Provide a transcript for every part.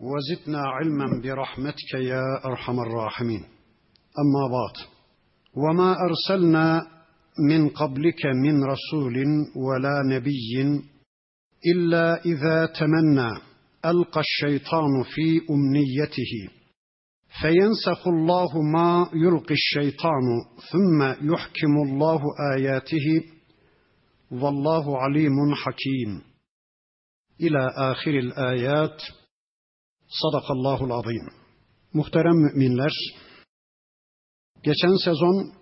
وزدنا علما برحمتك يا أرحم الراحمين. أما بعد وما أرسلنا من قبلك من رسول ولا نبي إلا إذا تمنى ألقى الشيطان في أمنيته فينسخ الله ما يلقي الشيطان ثم يحكم الله آياته والله عليم حكيم. إلى آخر الآيات. Sadakallahul azim. Muhterem müminler, geçen sezon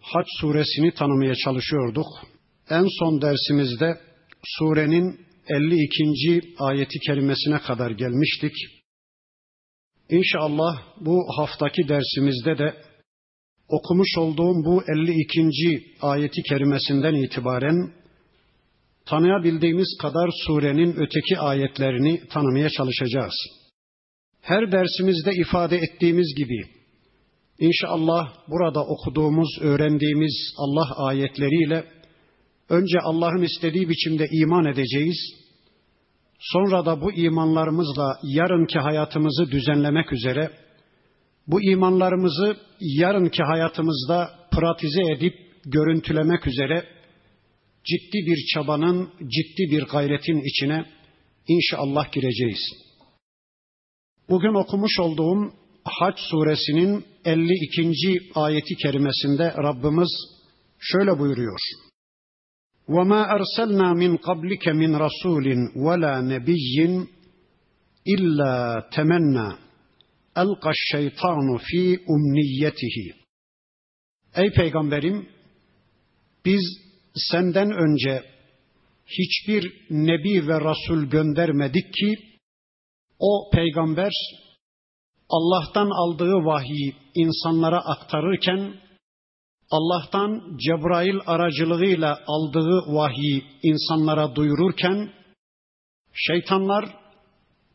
Haç suresini tanımaya çalışıyorduk. En son dersimizde surenin 52. ayeti kerimesine kadar gelmiştik. İnşallah bu haftaki dersimizde de okumuş olduğum bu 52. ayeti kerimesinden itibaren tanıyabildiğimiz kadar surenin öteki ayetlerini tanımaya çalışacağız. Her dersimizde ifade ettiğimiz gibi inşallah burada okuduğumuz, öğrendiğimiz Allah ayetleriyle önce Allah'ın istediği biçimde iman edeceğiz. Sonra da bu imanlarımızla yarınki hayatımızı düzenlemek üzere bu imanlarımızı yarınki hayatımızda pratize edip görüntülemek üzere ciddi bir çabanın, ciddi bir gayretin içine inşallah gireceğiz. Bugün okumuş olduğum Hac suresinin 52. ayeti kerimesinde Rabbimiz şöyle buyuruyor. وَمَا أَرْسَلْنَا مِنْ قَبْلِكَ مِنْ رَسُولٍ وَلَا نَبِيٍّ إِلَّا تَمَنَّى أَلْقَى الشَّيْطَانُ ف۪ي اُمْنِيَّتِهِ Ey Peygamberim, biz senden önce hiçbir nebi ve rasul göndermedik ki o peygamber Allah'tan aldığı vahyi insanlara aktarırken Allah'tan Cebrail aracılığıyla aldığı vahyi insanlara duyururken şeytanlar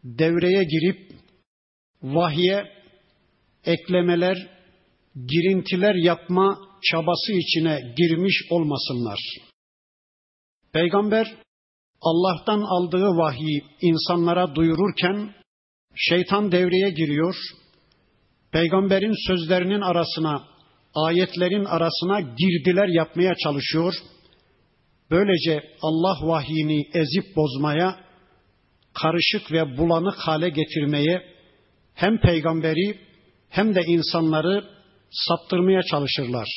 devreye girip vahye eklemeler, girintiler yapma çabası içine girmiş olmasınlar. Peygamber Allah'tan aldığı vahyi insanlara duyururken şeytan devreye giriyor. Peygamberin sözlerinin arasına, ayetlerin arasına girdiler yapmaya çalışıyor. Böylece Allah vahyini ezip bozmaya, karışık ve bulanık hale getirmeye hem peygamberi hem de insanları saptırmaya çalışırlar.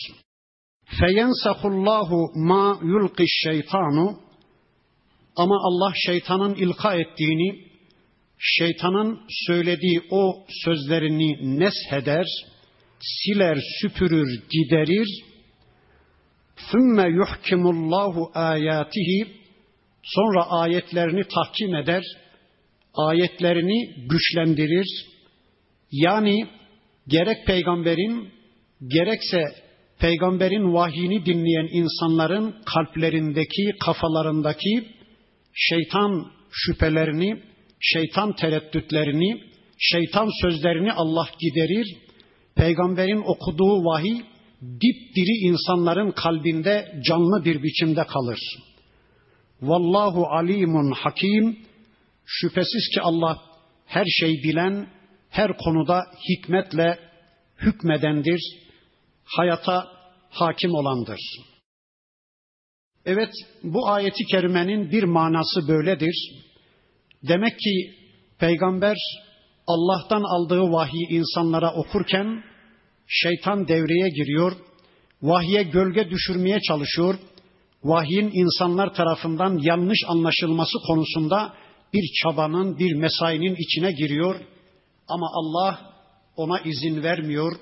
Feyensahullahu ma yulqiş şeytanu ama Allah şeytanın ilka ettiğini, şeytanın söylediği o sözlerini nesheder, siler, süpürür, giderir. Sümme yuhkimullahu ayatihi sonra ayetlerini tahkim eder, ayetlerini güçlendirir. Yani gerek peygamberin gerekse peygamberin vahyini dinleyen insanların kalplerindeki, kafalarındaki şeytan şüphelerini, şeytan tereddütlerini, şeytan sözlerini Allah giderir. Peygamberin okuduğu vahiy dipdiri insanların kalbinde canlı bir biçimde kalır. Vallahu alimun hakim. Şüphesiz ki Allah her şey bilen, her konuda hikmetle hükmedendir, hayata hakim olandır. Evet, bu ayeti kerimenin bir manası böyledir. Demek ki peygamber Allah'tan aldığı vahyi insanlara okurken şeytan devreye giriyor, vahye gölge düşürmeye çalışıyor, vahyin insanlar tarafından yanlış anlaşılması konusunda bir çabanın, bir mesainin içine giriyor. Ama Allah ona izin vermiyor.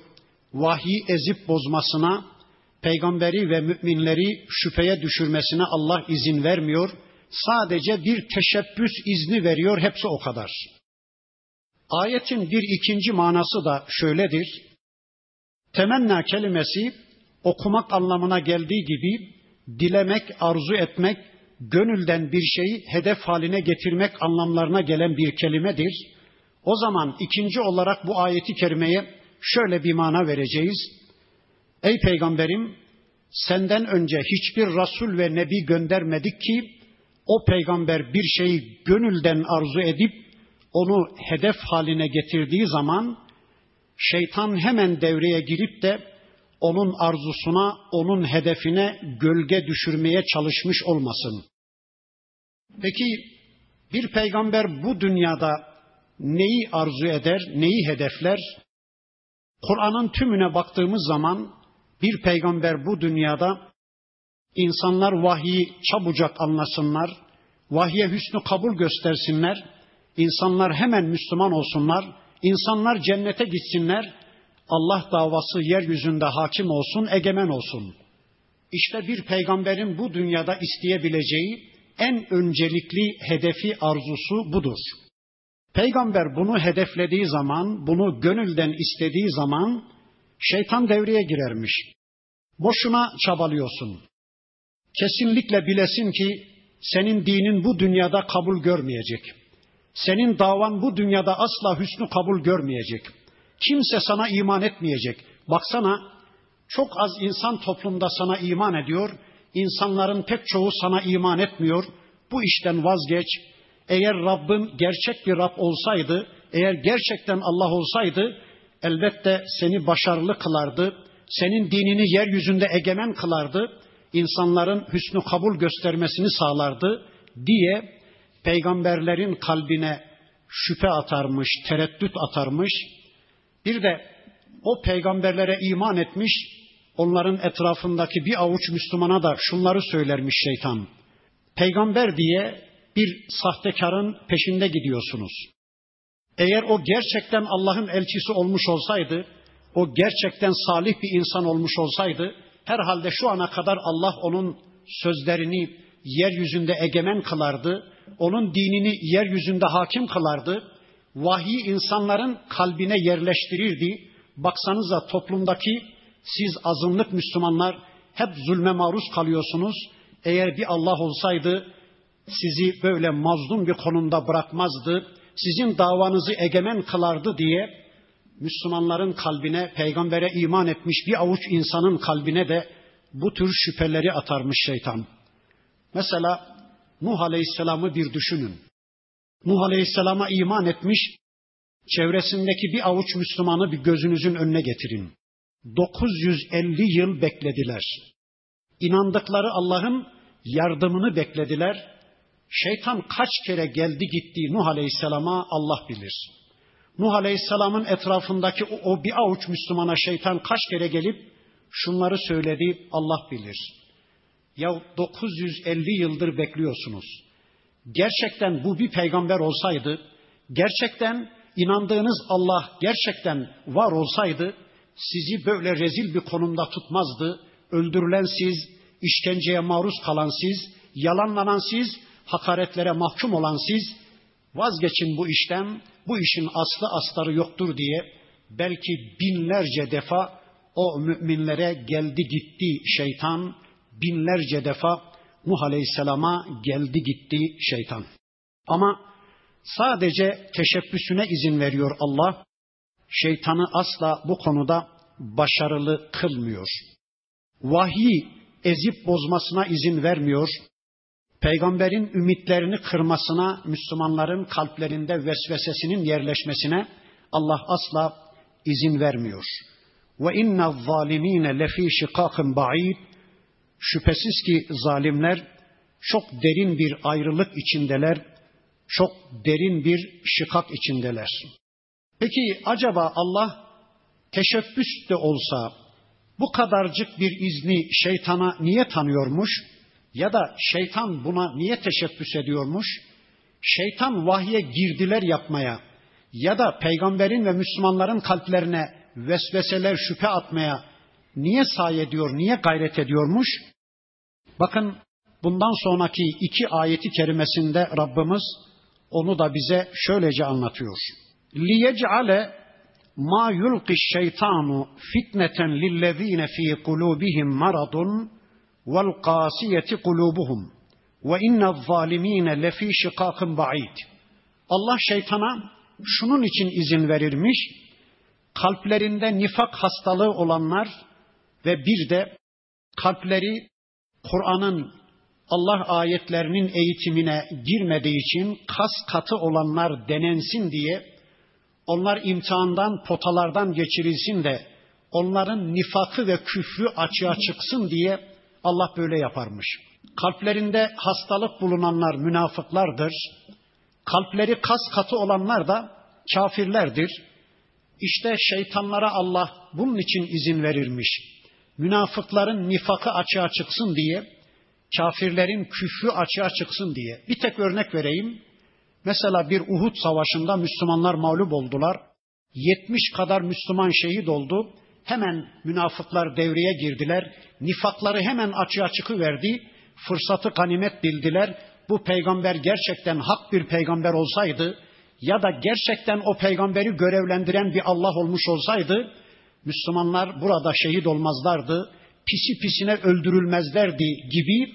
Vahyi ezip bozmasına, peygamberi ve müminleri şüpheye düşürmesine Allah izin vermiyor. sadece bir teşebbüs izni veriyor, hepsi o kadar. Ayetin bir ikinci manası da şöyledir. Temenna kelimesi okumak anlamına geldiği gibi dilemek, arzu etmek, gönülden bir şeyi hedef haline getirmek anlamlarına gelen bir kelimedir. O zaman ikinci olarak bu ayeti kerimeye şöyle bir mana vereceğiz. Ey peygamberim senden önce hiçbir Resul ve Nebi göndermedik ki o peygamber bir şeyi gönülden arzu edip onu hedef haline getirdiği zaman şeytan hemen devreye girip de onun arzusuna, onun hedefine gölge düşürmeye çalışmış olmasın. Peki bir peygamber bu dünyada neyi arzu eder, neyi hedefler? Kur'an'ın tümüne baktığımız zaman bir peygamber bu dünyada insanlar vahyi çabucak anlasınlar, vahye hüsnü kabul göstersinler, insanlar hemen Müslüman olsunlar, insanlar cennete gitsinler, Allah davası yeryüzünde hakim olsun, egemen olsun. İşte bir peygamberin bu dünyada isteyebileceği en öncelikli hedefi arzusu budur. Peygamber bunu hedeflediği zaman, bunu gönülden istediği zaman şeytan devreye girermiş. Boşuna çabalıyorsun. Kesinlikle bilesin ki senin dinin bu dünyada kabul görmeyecek. Senin davan bu dünyada asla hüsnü kabul görmeyecek. Kimse sana iman etmeyecek. Baksana çok az insan toplumda sana iman ediyor. İnsanların pek çoğu sana iman etmiyor. Bu işten vazgeç. Eğer Rabbin gerçek bir Rab olsaydı, eğer gerçekten Allah olsaydı elbette seni başarılı kılardı. Senin dinini yeryüzünde egemen kılardı. insanların hüsnü kabul göstermesini sağlardı diye peygamberlerin kalbine şüphe atarmış, tereddüt atarmış. Bir de o peygamberlere iman etmiş, onların etrafındaki bir avuç Müslümana da şunları söylermiş şeytan. Peygamber diye bir sahtekarın peşinde gidiyorsunuz. Eğer o gerçekten Allah'ın elçisi olmuş olsaydı, o gerçekten salih bir insan olmuş olsaydı, herhalde şu ana kadar Allah onun sözlerini yeryüzünde egemen kılardı, onun dinini yeryüzünde hakim kılardı, vahyi insanların kalbine yerleştirirdi. Baksanıza toplumdaki siz azınlık Müslümanlar hep zulme maruz kalıyorsunuz. Eğer bir Allah olsaydı sizi böyle mazlum bir konumda bırakmazdı, sizin davanızı egemen kılardı diye Müslümanların kalbine, peygambere iman etmiş bir avuç insanın kalbine de bu tür şüpheleri atarmış şeytan. Mesela Nuh Aleyhisselam'ı bir düşünün. Nuh Aleyhisselam'a iman etmiş, çevresindeki bir avuç Müslümanı bir gözünüzün önüne getirin. 950 yıl beklediler. İnandıkları Allah'ın yardımını beklediler. Şeytan kaç kere geldi gitti Nuh Aleyhisselam'a Allah bilir. Nuh Aleyhisselam'ın etrafındaki o, o bir avuç Müslümana şeytan kaç kere gelip şunları söyledi Allah bilir. Ya 950 yıldır bekliyorsunuz. Gerçekten bu bir peygamber olsaydı, gerçekten inandığınız Allah gerçekten var olsaydı sizi böyle rezil bir konumda tutmazdı. Öldürülen siz, işkenceye maruz kalan siz, yalanlanan siz, hakaretlere mahkum olan siz, vazgeçin bu işten, bu işin aslı astarı yoktur diye belki binlerce defa o müminlere geldi gitti şeytan, binlerce defa Nuh Aleyhisselam'a geldi gitti şeytan. Ama sadece teşebbüsüne izin veriyor Allah. Şeytanı asla bu konuda başarılı kılmıyor. Vahyi ezip bozmasına izin vermiyor peygamberin ümitlerini kırmasına, Müslümanların kalplerinde vesvesesinin yerleşmesine Allah asla izin vermiyor. Ve inna zalimine lefi şikakin ba'id. Şüphesiz ki zalimler çok derin bir ayrılık içindeler, çok derin bir şikak içindeler. Peki acaba Allah teşebbüs de olsa bu kadarcık bir izni şeytana niye tanıyormuş? Ya da şeytan buna niye teşebbüs ediyormuş? Şeytan vahye girdiler yapmaya ya da peygamberin ve Müslümanların kalplerine vesveseler, şüphe atmaya niye say ediyor, niye gayret ediyormuş? Bakın Bundan sonraki iki ayeti kerimesinde Rabbimiz onu da bize şöylece anlatıyor. لِيَجْعَلَ مَا يُلْقِ الشَّيْطَانُ فِتْنَةً لِلَّذ۪ينَ ف۪ي قُلُوبِهِمْ مَرَضٌ vel kasiyeti kulubuhum ve inne zalimine lefi şikakın ba'id. Allah şeytana şunun için izin verirmiş. Kalplerinde nifak hastalığı olanlar ve bir de kalpleri Kur'an'ın Allah ayetlerinin eğitimine girmediği için kas katı olanlar denensin diye onlar imtihandan, potalardan geçirilsin de onların nifakı ve küfrü açığa çıksın diye Allah böyle yaparmış. Kalplerinde hastalık bulunanlar münafıklardır. Kalpleri kas katı olanlar da kafirlerdir. İşte şeytanlara Allah bunun için izin verirmiş. Münafıkların nifakı açığa çıksın diye, kafirlerin küfrü açığa çıksın diye. Bir tek örnek vereyim. Mesela bir Uhud savaşında Müslümanlar mağlup oldular. 70 kadar Müslüman şehit oldu. Hemen münafıklar devreye girdiler. Nifakları hemen açığa çıkıverdi. Fırsatı ganimet bildiler. Bu peygamber gerçekten hak bir peygamber olsaydı ya da gerçekten o peygamberi görevlendiren bir Allah olmuş olsaydı Müslümanlar burada şehit olmazlardı, pisi pisine öldürülmezlerdi gibi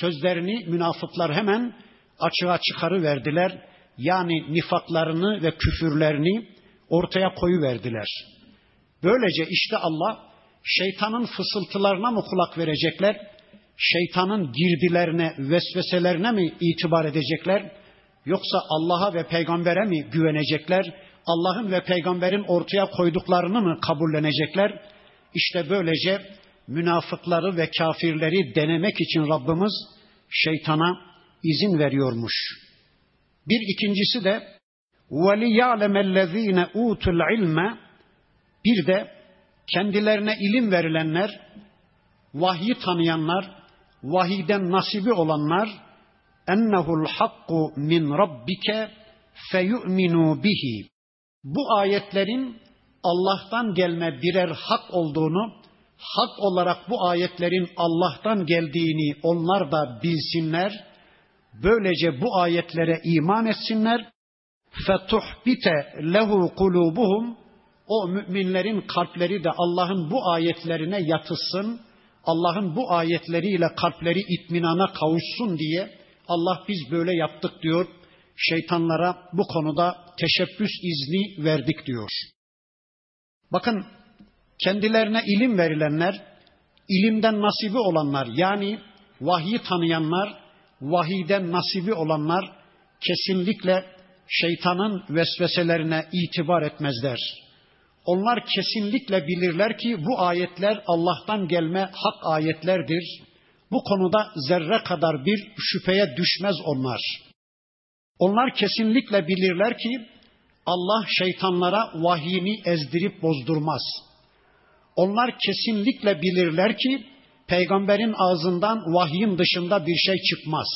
sözlerini münafıklar hemen açığa çıkarıverdiler. Yani nifaklarını ve küfürlerini ortaya koyuverdiler. Böylece işte Allah şeytanın fısıltılarına mı kulak verecekler? Şeytanın girdilerine, vesveselerine mi itibar edecekler? Yoksa Allah'a ve peygambere mi güvenecekler? Allah'ın ve peygamberin ortaya koyduklarını mı kabullenecekler? İşte böylece münafıkları ve kafirleri denemek için Rabbimiz şeytana izin veriyormuş. Bir ikincisi de وَلِيَعْلَمَ الَّذ۪ينَ اُوتُ الْعِلْمَ bir de kendilerine ilim verilenler, vahyi tanıyanlar, vahiden nasibi olanlar, ennehul hakku min rabbike feyu'minu bihi. Bu ayetlerin Allah'tan gelme birer hak olduğunu, hak olarak bu ayetlerin Allah'tan geldiğini onlar da bilsinler. Böylece bu ayetlere iman etsinler. Fetuhbite lehu kulubuhum. O müminlerin kalpleri de Allah'ın bu ayetlerine yatışsın. Allah'ın bu ayetleriyle kalpleri itminana kavuşsun diye Allah biz böyle yaptık diyor. Şeytanlara bu konuda teşebbüs izni verdik diyor. Bakın kendilerine ilim verilenler, ilimden nasibi olanlar yani vahyi tanıyanlar, vahiden nasibi olanlar kesinlikle şeytanın vesveselerine itibar etmezler. Onlar kesinlikle bilirler ki bu ayetler Allah'tan gelme hak ayetlerdir. Bu konuda zerre kadar bir şüpheye düşmez onlar. Onlar kesinlikle bilirler ki Allah şeytanlara vahyini ezdirip bozdurmaz. Onlar kesinlikle bilirler ki peygamberin ağzından vahyin dışında bir şey çıkmaz.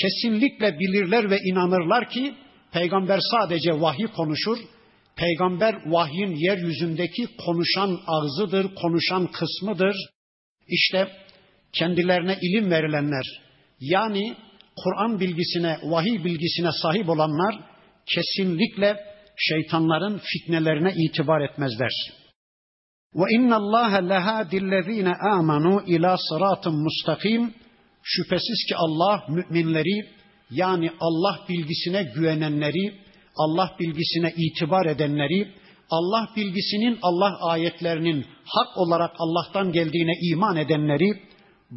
Kesinlikle bilirler ve inanırlar ki peygamber sadece vahiy konuşur. Peygamber vahyin yeryüzündeki konuşan ağzıdır, konuşan kısmıdır. İşte kendilerine ilim verilenler yani Kur'an bilgisine, vahiy bilgisine sahip olanlar kesinlikle şeytanların fitnelerine itibar etmezler. Ve inna Allah lehadillezine amanu ila sıratın mustakim. Şüphesiz ki Allah müminleri yani Allah bilgisine güvenenleri, Allah bilgisine itibar edenleri, Allah bilgisinin Allah ayetlerinin hak olarak Allah'tan geldiğine iman edenleri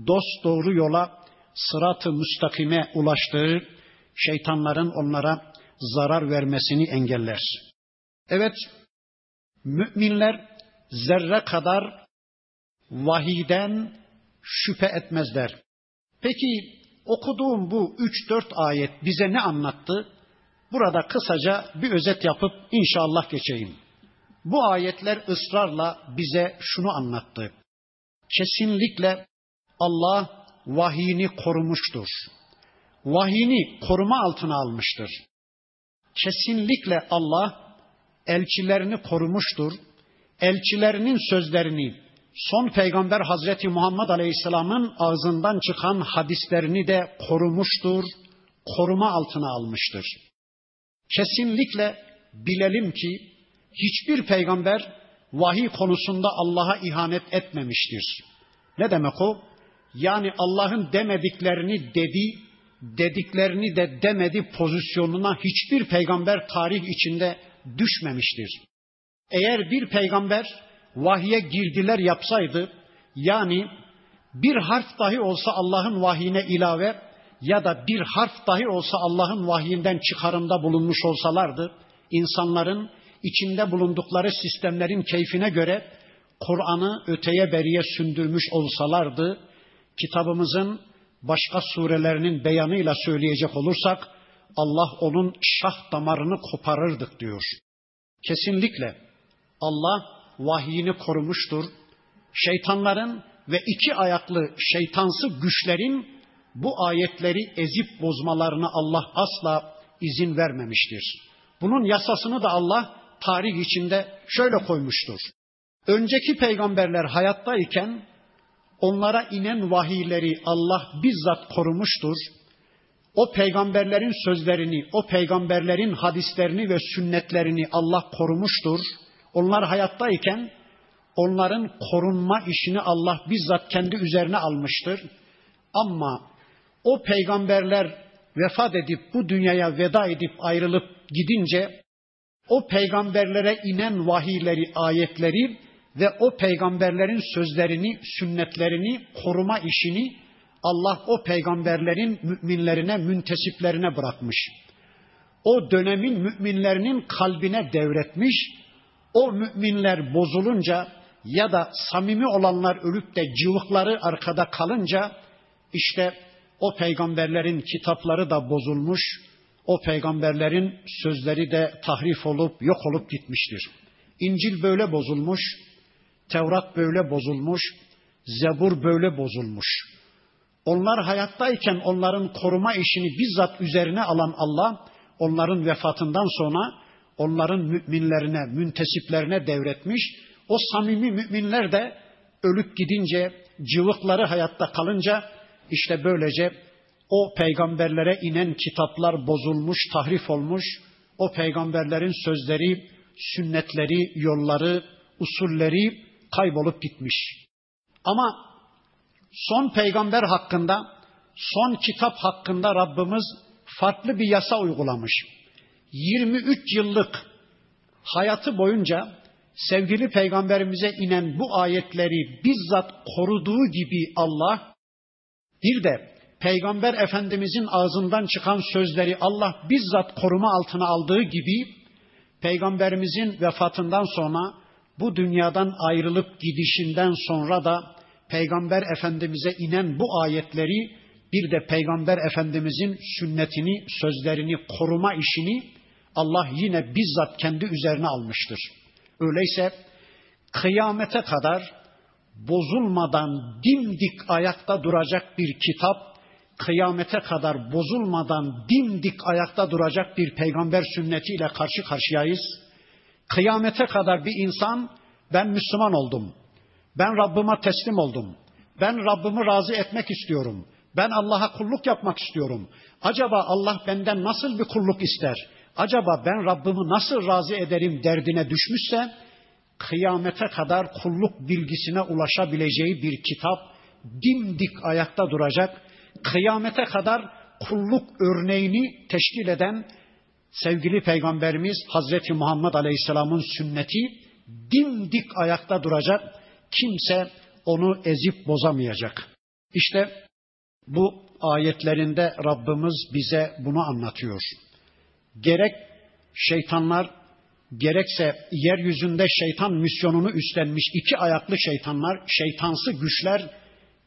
dost doğru yola sırat-ı müstakime ulaştığı şeytanların onlara zarar vermesini engeller. Evet, müminler zerre kadar vahiden şüphe etmezler. Peki okuduğum bu 3-4 ayet bize ne anlattı? Burada kısaca bir özet yapıp inşallah geçeyim. Bu ayetler ısrarla bize şunu anlattı. Kesinlikle Allah vahiyini korumuştur. Vahiyini koruma altına almıştır. Kesinlikle Allah elçilerini korumuştur. Elçilerinin sözlerini son peygamber Hazreti Muhammed Aleyhisselam'ın ağzından çıkan hadislerini de korumuştur, koruma altına almıştır. Kesinlikle bilelim ki hiçbir peygamber vahiy konusunda Allah'a ihanet etmemiştir. Ne demek o? Yani Allah'ın demediklerini dedi, dediklerini de demedi pozisyonuna hiçbir peygamber tarih içinde düşmemiştir. Eğer bir peygamber vahye girdiler yapsaydı, yani bir harf dahi olsa Allah'ın vahyine ilave ya da bir harf dahi olsa Allah'ın vahyinden çıkarımda bulunmuş olsalardı, insanların içinde bulundukları sistemlerin keyfine göre Kur'an'ı öteye beriye sündürmüş olsalardı, kitabımızın başka surelerinin beyanıyla söyleyecek olursak, Allah onun şah damarını koparırdık diyor. Kesinlikle Allah vahyini korumuştur. Şeytanların ve iki ayaklı şeytansı güçlerin bu ayetleri ezip bozmalarına Allah asla izin vermemiştir. Bunun yasasını da Allah tarih içinde şöyle koymuştur. Önceki peygamberler hayattayken onlara inen vahiyleri Allah bizzat korumuştur. O peygamberlerin sözlerini, o peygamberlerin hadislerini ve sünnetlerini Allah korumuştur. Onlar hayattayken onların korunma işini Allah bizzat kendi üzerine almıştır. Ama o peygamberler vefat edip bu dünyaya veda edip ayrılıp gidince o peygamberlere inen vahiyleri, ayetleri ve o peygamberlerin sözlerini, sünnetlerini koruma işini Allah o peygamberlerin müminlerine, müntesiplerine bırakmış. O dönemin müminlerinin kalbine devretmiş. O müminler bozulunca ya da samimi olanlar ölüp de cıvıkları arkada kalınca işte o peygamberlerin kitapları da bozulmuş, o peygamberlerin sözleri de tahrif olup yok olup gitmiştir. İncil böyle bozulmuş, Tevrat böyle bozulmuş, Zebur böyle bozulmuş. Onlar hayattayken onların koruma işini bizzat üzerine alan Allah, onların vefatından sonra onların müminlerine, müntesiplerine devretmiş. O samimi müminler de ölüp gidince, cıvıkları hayatta kalınca işte böylece o peygamberlere inen kitaplar bozulmuş, tahrif olmuş. O peygamberlerin sözleri, sünnetleri, yolları, usulleri kaybolup gitmiş. Ama son peygamber hakkında, son kitap hakkında Rabbimiz farklı bir yasa uygulamış. 23 yıllık hayatı boyunca sevgili peygamberimize inen bu ayetleri bizzat koruduğu gibi Allah bir de peygamber efendimizin ağzından çıkan sözleri Allah bizzat koruma altına aldığı gibi peygamberimizin vefatından sonra bu dünyadan ayrılıp gidişinden sonra da Peygamber Efendimiz'e inen bu ayetleri bir de Peygamber Efendimiz'in sünnetini, sözlerini koruma işini Allah yine bizzat kendi üzerine almıştır. Öyleyse kıyamete kadar bozulmadan dimdik ayakta duracak bir kitap, kıyamete kadar bozulmadan dimdik ayakta duracak bir peygamber sünnetiyle karşı karşıyayız. Kıyamete kadar bir insan ben Müslüman oldum. Ben Rabbime teslim oldum. Ben Rabbimi razı etmek istiyorum. Ben Allah'a kulluk yapmak istiyorum. Acaba Allah benden nasıl bir kulluk ister? Acaba ben Rabbimi nasıl razı ederim derdine düşmüşse kıyamete kadar kulluk bilgisine ulaşabileceği bir kitap dimdik ayakta duracak. Kıyamete kadar kulluk örneğini teşkil eden sevgili peygamberimiz Hazreti Muhammed Aleyhisselam'ın sünneti dimdik ayakta duracak. Kimse onu ezip bozamayacak. İşte bu ayetlerinde Rabbimiz bize bunu anlatıyor. Gerek şeytanlar gerekse yeryüzünde şeytan misyonunu üstlenmiş iki ayaklı şeytanlar, şeytansı güçler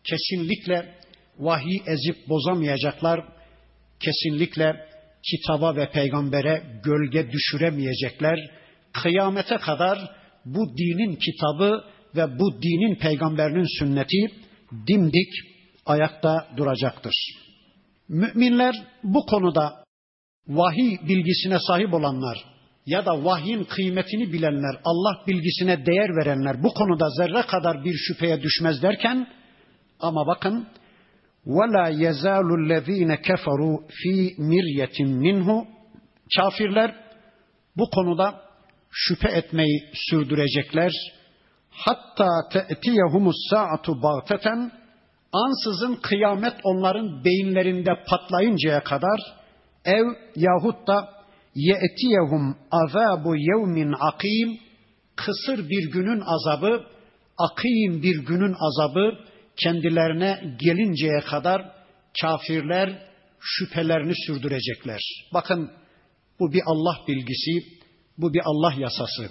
kesinlikle vahiy ezip bozamayacaklar. Kesinlikle kitaba ve peygambere gölge düşüremeyecekler. Kıyamete kadar bu dinin kitabı ve bu dinin peygamberinin sünneti dimdik ayakta duracaktır. Müminler bu konuda vahiy bilgisine sahip olanlar, ya da vahyin kıymetini bilenler, Allah bilgisine değer verenler bu konuda zerre kadar bir şüpheye düşmez derken ama bakın وَلَا يَزَالُ الَّذ۪ينَ كَفَرُوا ف۪ي مِرْيَةٍ minhu Kafirler bu konuda şüphe etmeyi sürdürecekler. Hatta te'tiyehumus saatu bağteten ansızın kıyamet onların beyinlerinde patlayıncaya kadar ev yahut da ye'tiyehum azabu yevmin akim kısır bir günün azabı, akim bir günün azabı kendilerine gelinceye kadar kafirler şüphelerini sürdürecekler. Bakın bu bir Allah bilgisi, bu bir Allah yasası.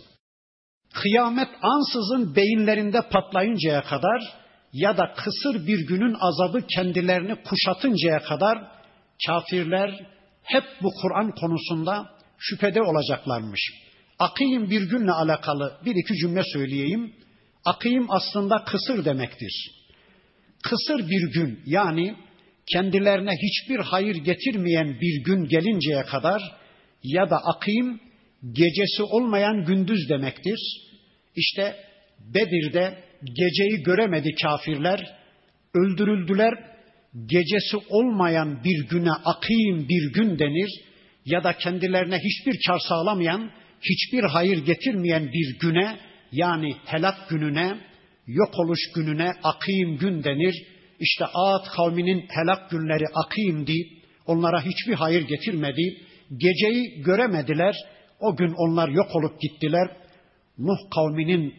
Kıyamet ansızın beyinlerinde patlayıncaya kadar ya da kısır bir günün azabı kendilerini kuşatıncaya kadar kafirler hep bu Kur'an konusunda şüphede olacaklarmış. Akıyım bir günle alakalı bir iki cümle söyleyeyim. Akıyım aslında kısır demektir. Kısır bir gün yani kendilerine hiçbir hayır getirmeyen bir gün gelinceye kadar ya da akıyım gecesi olmayan gündüz demektir. İşte Bedir'de geceyi göremedi kafirler, öldürüldüler. Gecesi olmayan bir güne akıyım bir gün denir ya da kendilerine hiçbir kar sağlamayan, hiçbir hayır getirmeyen bir güne yani helak gününe, yok oluş gününe akıyım gün denir. İşte Ad kavminin helak günleri akıyımdi. Onlara hiçbir hayır getirmedi. Geceyi göremediler. O gün onlar yok olup gittiler. Nuh kavminin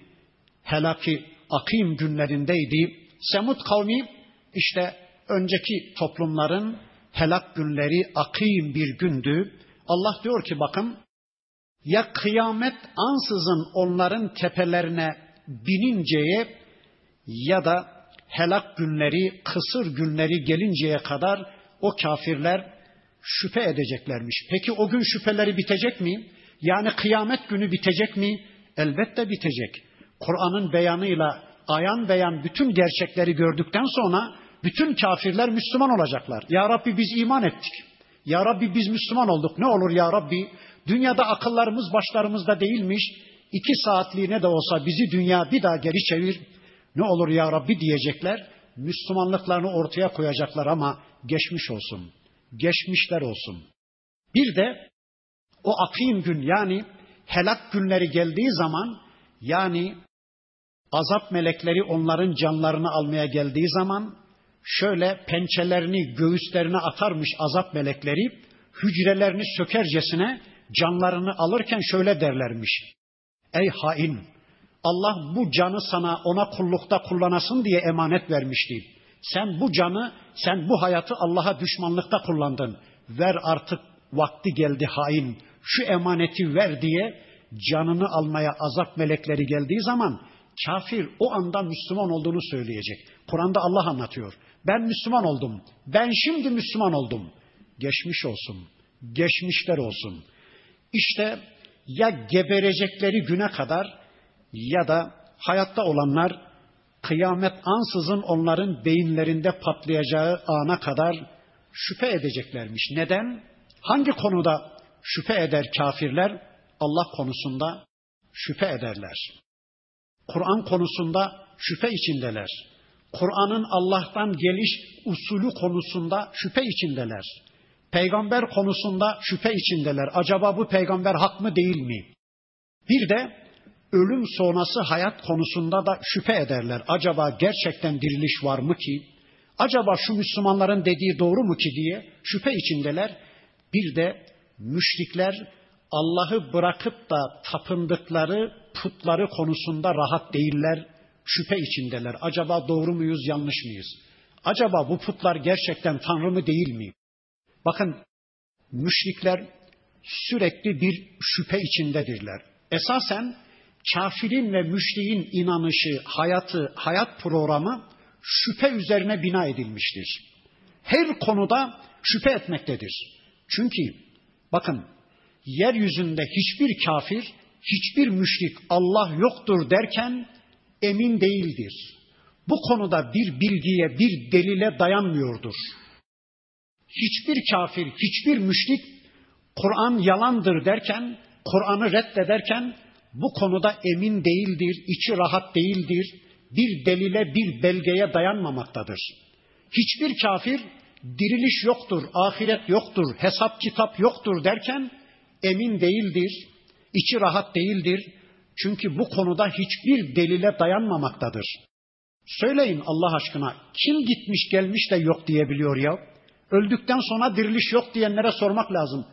helaki akım günlerindeydi. Semud kavmi işte önceki toplumların helak günleri akım bir gündü. Allah diyor ki bakın ya kıyamet ansızın onların tepelerine bininceye ya da helak günleri, kısır günleri gelinceye kadar o kafirler şüphe edeceklermiş. Peki o gün şüpheleri bitecek mi? Yani kıyamet günü bitecek mi? Elbette bitecek. Kur'an'ın beyanıyla ayan beyan bütün gerçekleri gördükten sonra bütün kafirler Müslüman olacaklar. Ya Rabbi biz iman ettik. Ya Rabbi biz Müslüman olduk. Ne olur ya Rabbi? Dünyada akıllarımız başlarımızda değilmiş. İki saatliğine de olsa bizi dünya bir daha geri çevir. Ne olur ya Rabbi diyecekler. Müslümanlıklarını ortaya koyacaklar ama geçmiş olsun. Geçmişler olsun. Bir de o akim gün yani helak günleri geldiği zaman yani azap melekleri onların canlarını almaya geldiği zaman şöyle pençelerini göğüslerine atarmış azap melekleri hücrelerini sökercesine canlarını alırken şöyle derlermiş. Ey hain Allah bu canı sana ona kullukta kullanasın diye emanet vermişti. Sen bu canı, sen bu hayatı Allah'a düşmanlıkta kullandın. Ver artık vakti geldi hain. Şu emaneti ver diye canını almaya azap melekleri geldiği zaman kafir o anda Müslüman olduğunu söyleyecek. Kur'an'da Allah anlatıyor. Ben Müslüman oldum. Ben şimdi Müslüman oldum. Geçmiş olsun. Geçmişler olsun. İşte ya geberecekleri güne kadar ya da hayatta olanlar kıyamet ansızın onların beyinlerinde patlayacağı ana kadar şüphe edeceklermiş. Neden? Hangi konuda şüphe eder kafirler? Allah konusunda şüphe ederler. Kur'an konusunda şüphe içindeler. Kur'an'ın Allah'tan geliş usulü konusunda şüphe içindeler. Peygamber konusunda şüphe içindeler. Acaba bu peygamber hak mı değil mi? Bir de ölüm sonrası hayat konusunda da şüphe ederler. Acaba gerçekten diriliş var mı ki? Acaba şu Müslümanların dediği doğru mu ki diye şüphe içindeler. Bir de müşrikler Allah'ı bırakıp da tapındıkları putları konusunda rahat değiller, şüphe içindeler. Acaba doğru muyuz, yanlış mıyız? Acaba bu putlar gerçekten Tanrı mı değil mi? Bakın müşrikler sürekli bir şüphe içindedirler. Esasen kafirin ve müşriğin inanışı, hayatı, hayat programı şüphe üzerine bina edilmiştir. Her konuda şüphe etmektedir. Çünkü bakın yeryüzünde hiçbir kafir, hiçbir müşrik Allah yoktur derken emin değildir. Bu konuda bir bilgiye, bir delile dayanmıyordur. Hiçbir kafir, hiçbir müşrik Kur'an yalandır derken Kur'an'ı reddederken bu konuda emin değildir, içi rahat değildir, bir delile, bir belgeye dayanmamaktadır. Hiçbir kafir diriliş yoktur, ahiret yoktur, hesap kitap yoktur derken emin değildir, içi rahat değildir. Çünkü bu konuda hiçbir delile dayanmamaktadır. Söyleyin Allah aşkına kim gitmiş gelmiş de yok diyebiliyor ya? Öldükten sonra diriliş yok diyenlere sormak lazım.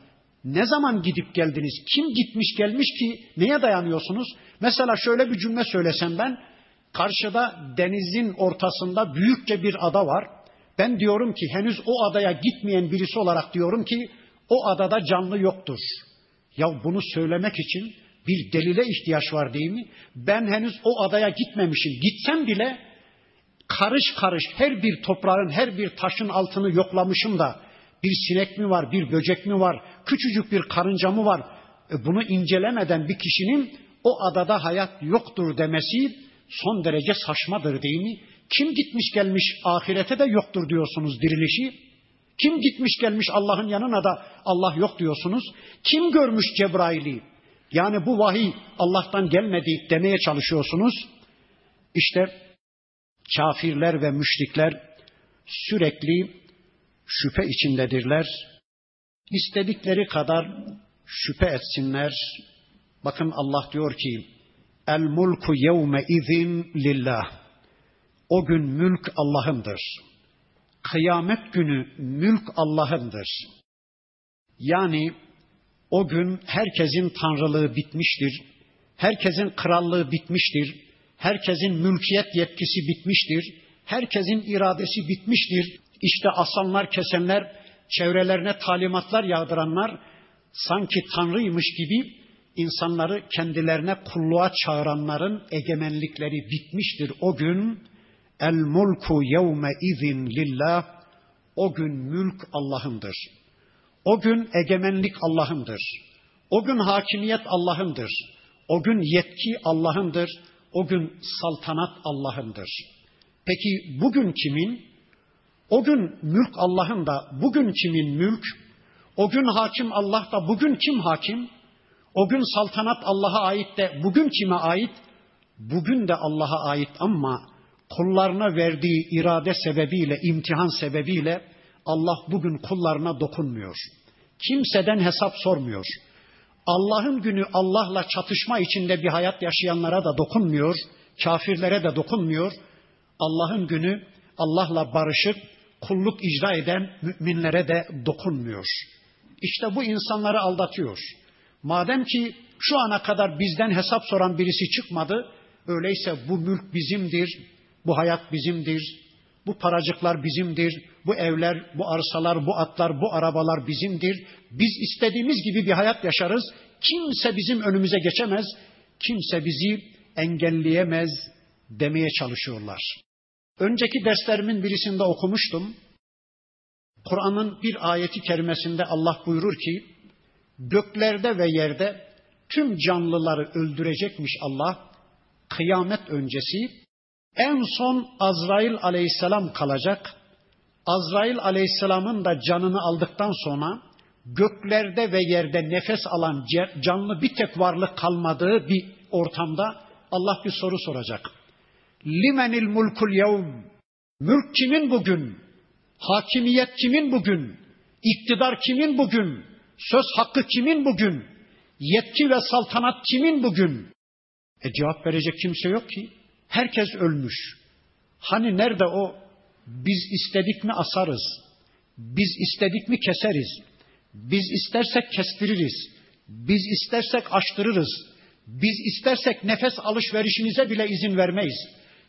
Ne zaman gidip geldiniz? Kim gitmiş gelmiş ki neye dayanıyorsunuz? Mesela şöyle bir cümle söylesem ben. Karşıda denizin ortasında büyükçe bir ada var. Ben diyorum ki henüz o adaya gitmeyen birisi olarak diyorum ki o adada canlı yoktur. Ya bunu söylemek için bir delile ihtiyaç var değil mi? Ben henüz o adaya gitmemişim. Gitsem bile karış karış her bir toprağın, her bir taşın altını yoklamışım da bir sinek mi var, bir böcek mi var, küçücük bir karınca mı var? E bunu incelemeden bir kişinin o adada hayat yoktur demesi son derece saçmadır değil mi? Kim gitmiş gelmiş ahirete de yoktur diyorsunuz dirilişi? Kim gitmiş gelmiş Allah'ın yanına da Allah yok diyorsunuz? Kim görmüş Cebrail'i? Yani bu vahiy Allah'tan gelmedi demeye çalışıyorsunuz. İşte kafirler ve müşrikler sürekli şüphe içindedirler. İstedikleri kadar şüphe etsinler. Bakın Allah diyor ki El mulku yevme izin lillah. O gün mülk Allah'ındır. Kıyamet günü mülk Allah'ındır. Yani o gün herkesin tanrılığı bitmiştir. Herkesin krallığı bitmiştir. Herkesin mülkiyet yetkisi bitmiştir. Herkesin iradesi bitmiştir. İşte asanlar, kesenler, çevrelerine talimatlar yağdıranlar sanki tanrıymış gibi insanları kendilerine kulluğa çağıranların egemenlikleri bitmiştir. O gün el mulku yevme izin lillah o gün mülk Allah'ındır. O gün egemenlik Allah'ındır. O gün hakimiyet Allah'ındır. O gün yetki Allah'ındır. O gün saltanat Allah'ındır. Peki bugün kimin? O gün mülk Allah'ın da bugün kimin mülk? O gün hakim Allah da bugün kim hakim? O gün saltanat Allah'a ait de bugün kime ait? Bugün de Allah'a ait ama kullarına verdiği irade sebebiyle, imtihan sebebiyle Allah bugün kullarına dokunmuyor. Kimseden hesap sormuyor. Allah'ın günü Allah'la çatışma içinde bir hayat yaşayanlara da dokunmuyor, kafirlere de dokunmuyor. Allah'ın günü Allah'la barışıp kulluk icra eden müminlere de dokunmuyor. İşte bu insanları aldatıyor. Madem ki şu ana kadar bizden hesap soran birisi çıkmadı, öyleyse bu mülk bizimdir, bu hayat bizimdir, bu paracıklar bizimdir, bu evler, bu arsalar, bu atlar, bu arabalar bizimdir. Biz istediğimiz gibi bir hayat yaşarız. Kimse bizim önümüze geçemez, kimse bizi engelleyemez demeye çalışıyorlar. Önceki derslerimin birisinde okumuştum. Kur'an'ın bir ayeti kerimesinde Allah buyurur ki, göklerde ve yerde tüm canlıları öldürecekmiş Allah, kıyamet öncesi en son Azrail aleyhisselam kalacak. Azrail aleyhisselamın da canını aldıktan sonra göklerde ve yerde nefes alan canlı bir tek varlık kalmadığı bir ortamda Allah bir soru soracak. Limenil mulkul yevm? Mülk kimin bugün? Hakimiyet kimin bugün? İktidar kimin bugün? Söz hakkı kimin bugün? Yetki ve saltanat kimin bugün? E cevap verecek kimse yok ki. Herkes ölmüş. Hani nerede o? Biz istedik mi asarız. Biz istedik mi keseriz. Biz istersek kestiririz. Biz istersek açtırırız. Biz istersek nefes alışverişinize bile izin vermeyiz.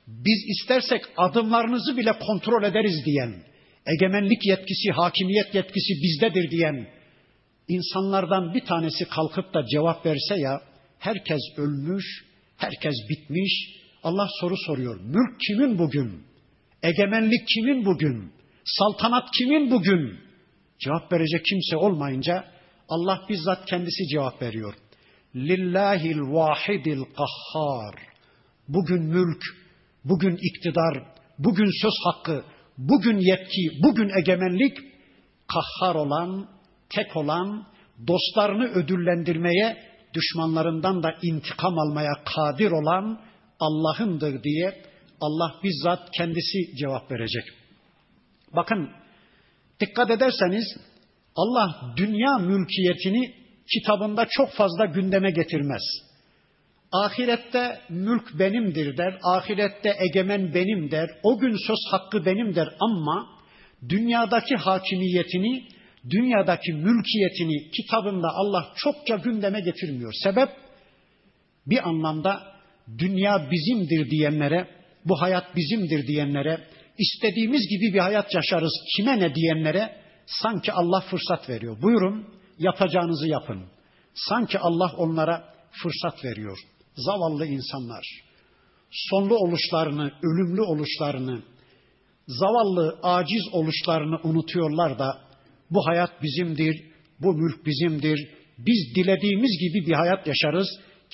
Biz istersek adımlarınızı bile kontrol ederiz diyen, egemenlik yetkisi, hakimiyet yetkisi bizdedir diyen insanlardan bir tanesi kalkıp da cevap verse ya, herkes ölmüş, herkes bitmiş, Allah soru soruyor. Mülk kimin bugün? Egemenlik kimin bugün? Saltanat kimin bugün? Cevap verecek kimse olmayınca Allah bizzat kendisi cevap veriyor. Lillahil vahidil kahhar. Bugün mülk, bugün iktidar, bugün söz hakkı, bugün yetki, bugün egemenlik kahhar olan, tek olan, dostlarını ödüllendirmeye düşmanlarından da intikam almaya kadir olan Allah'ındır diye Allah bizzat kendisi cevap verecek. Bakın dikkat ederseniz Allah dünya mülkiyetini kitabında çok fazla gündeme getirmez. Ahirette mülk benimdir der, ahirette egemen benim der, o gün söz hakkı benim der ama dünyadaki hakimiyetini, dünyadaki mülkiyetini kitabında Allah çokça gündeme getirmiyor. Sebep bir anlamda dünya bizimdir diyenlere, bu hayat bizimdir diyenlere, istediğimiz gibi bir hayat yaşarız kime ne diyenlere sanki Allah fırsat veriyor. Buyurun yapacağınızı yapın. Sanki Allah onlara fırsat veriyor. Zavallı insanlar sonlu oluşlarını, ölümlü oluşlarını, zavallı, aciz oluşlarını unutuyorlar da bu hayat bizimdir, bu mülk bizimdir, biz dilediğimiz gibi bir hayat yaşarız,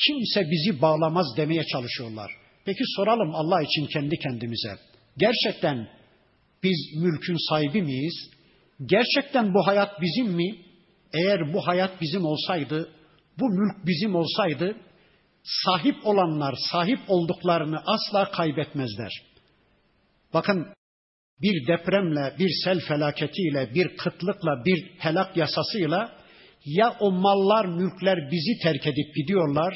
kimse bizi bağlamaz demeye çalışıyorlar. Peki soralım Allah için kendi kendimize. Gerçekten biz mülkün sahibi miyiz? Gerçekten bu hayat bizim mi? Eğer bu hayat bizim olsaydı, bu mülk bizim olsaydı, sahip olanlar sahip olduklarını asla kaybetmezler. Bakın bir depremle, bir sel felaketiyle, bir kıtlıkla, bir helak yasasıyla ya o mallar, mülkler bizi terk edip gidiyorlar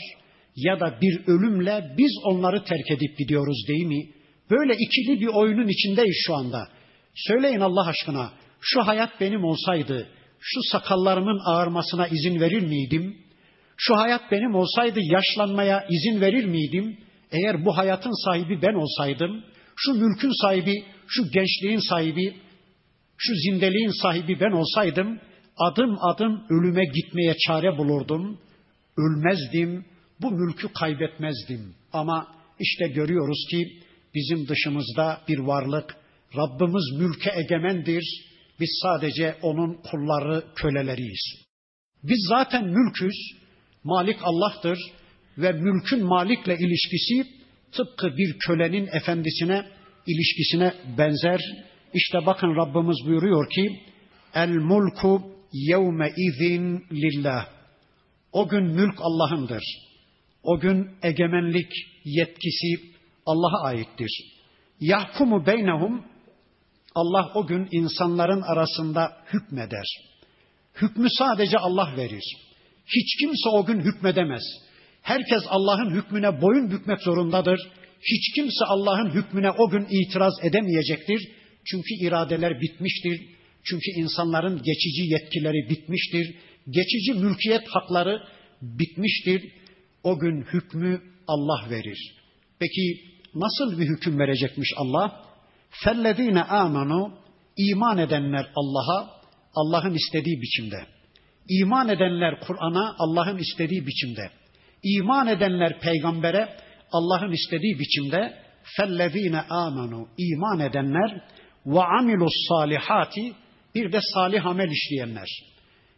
ya da bir ölümle biz onları terk edip gidiyoruz değil mi? Böyle ikili bir oyunun içindeyiz şu anda. Söyleyin Allah aşkına şu hayat benim olsaydı şu sakallarımın ağarmasına izin verir miydim? Şu hayat benim olsaydı yaşlanmaya izin verir miydim? Eğer bu hayatın sahibi ben olsaydım, şu mülkün sahibi, şu gençliğin sahibi, şu zindeliğin sahibi ben olsaydım, adım adım ölüme gitmeye çare bulurdum. Ölmezdim, bu mülkü kaybetmezdim. Ama işte görüyoruz ki bizim dışımızda bir varlık, Rabbimiz mülke egemendir, biz sadece onun kulları, köleleriyiz. Biz zaten mülküz, Malik Allah'tır ve mülkün malikle ilişkisi tıpkı bir kölenin efendisine ilişkisine benzer. İşte bakın Rabbimiz buyuruyor ki El mulku yevme izin lillah. O gün mülk Allah'ındır. O gün egemenlik yetkisi Allah'a aittir. Yahkumu beynehum Allah o gün insanların arasında hükmeder. Hükmü sadece Allah verir. Hiç kimse o gün hükmedemez. Herkes Allah'ın hükmüne boyun bükmek zorundadır. Hiç kimse Allah'ın hükmüne o gün itiraz edemeyecektir. Çünkü iradeler bitmiştir. Çünkü insanların geçici yetkileri bitmiştir. Geçici mülkiyet hakları bitmiştir. O gün hükmü Allah verir. Peki nasıl bir hüküm verecekmiş Allah? Fellezine amenu iman edenler Allah'a Allah'ın istediği biçimde. İman edenler Kur'an'a Allah'ın istediği biçimde. İman edenler peygambere Allah'ın istediği biçimde fellezine amenu iman edenler ve amilus salihati bir de salih amel işleyenler.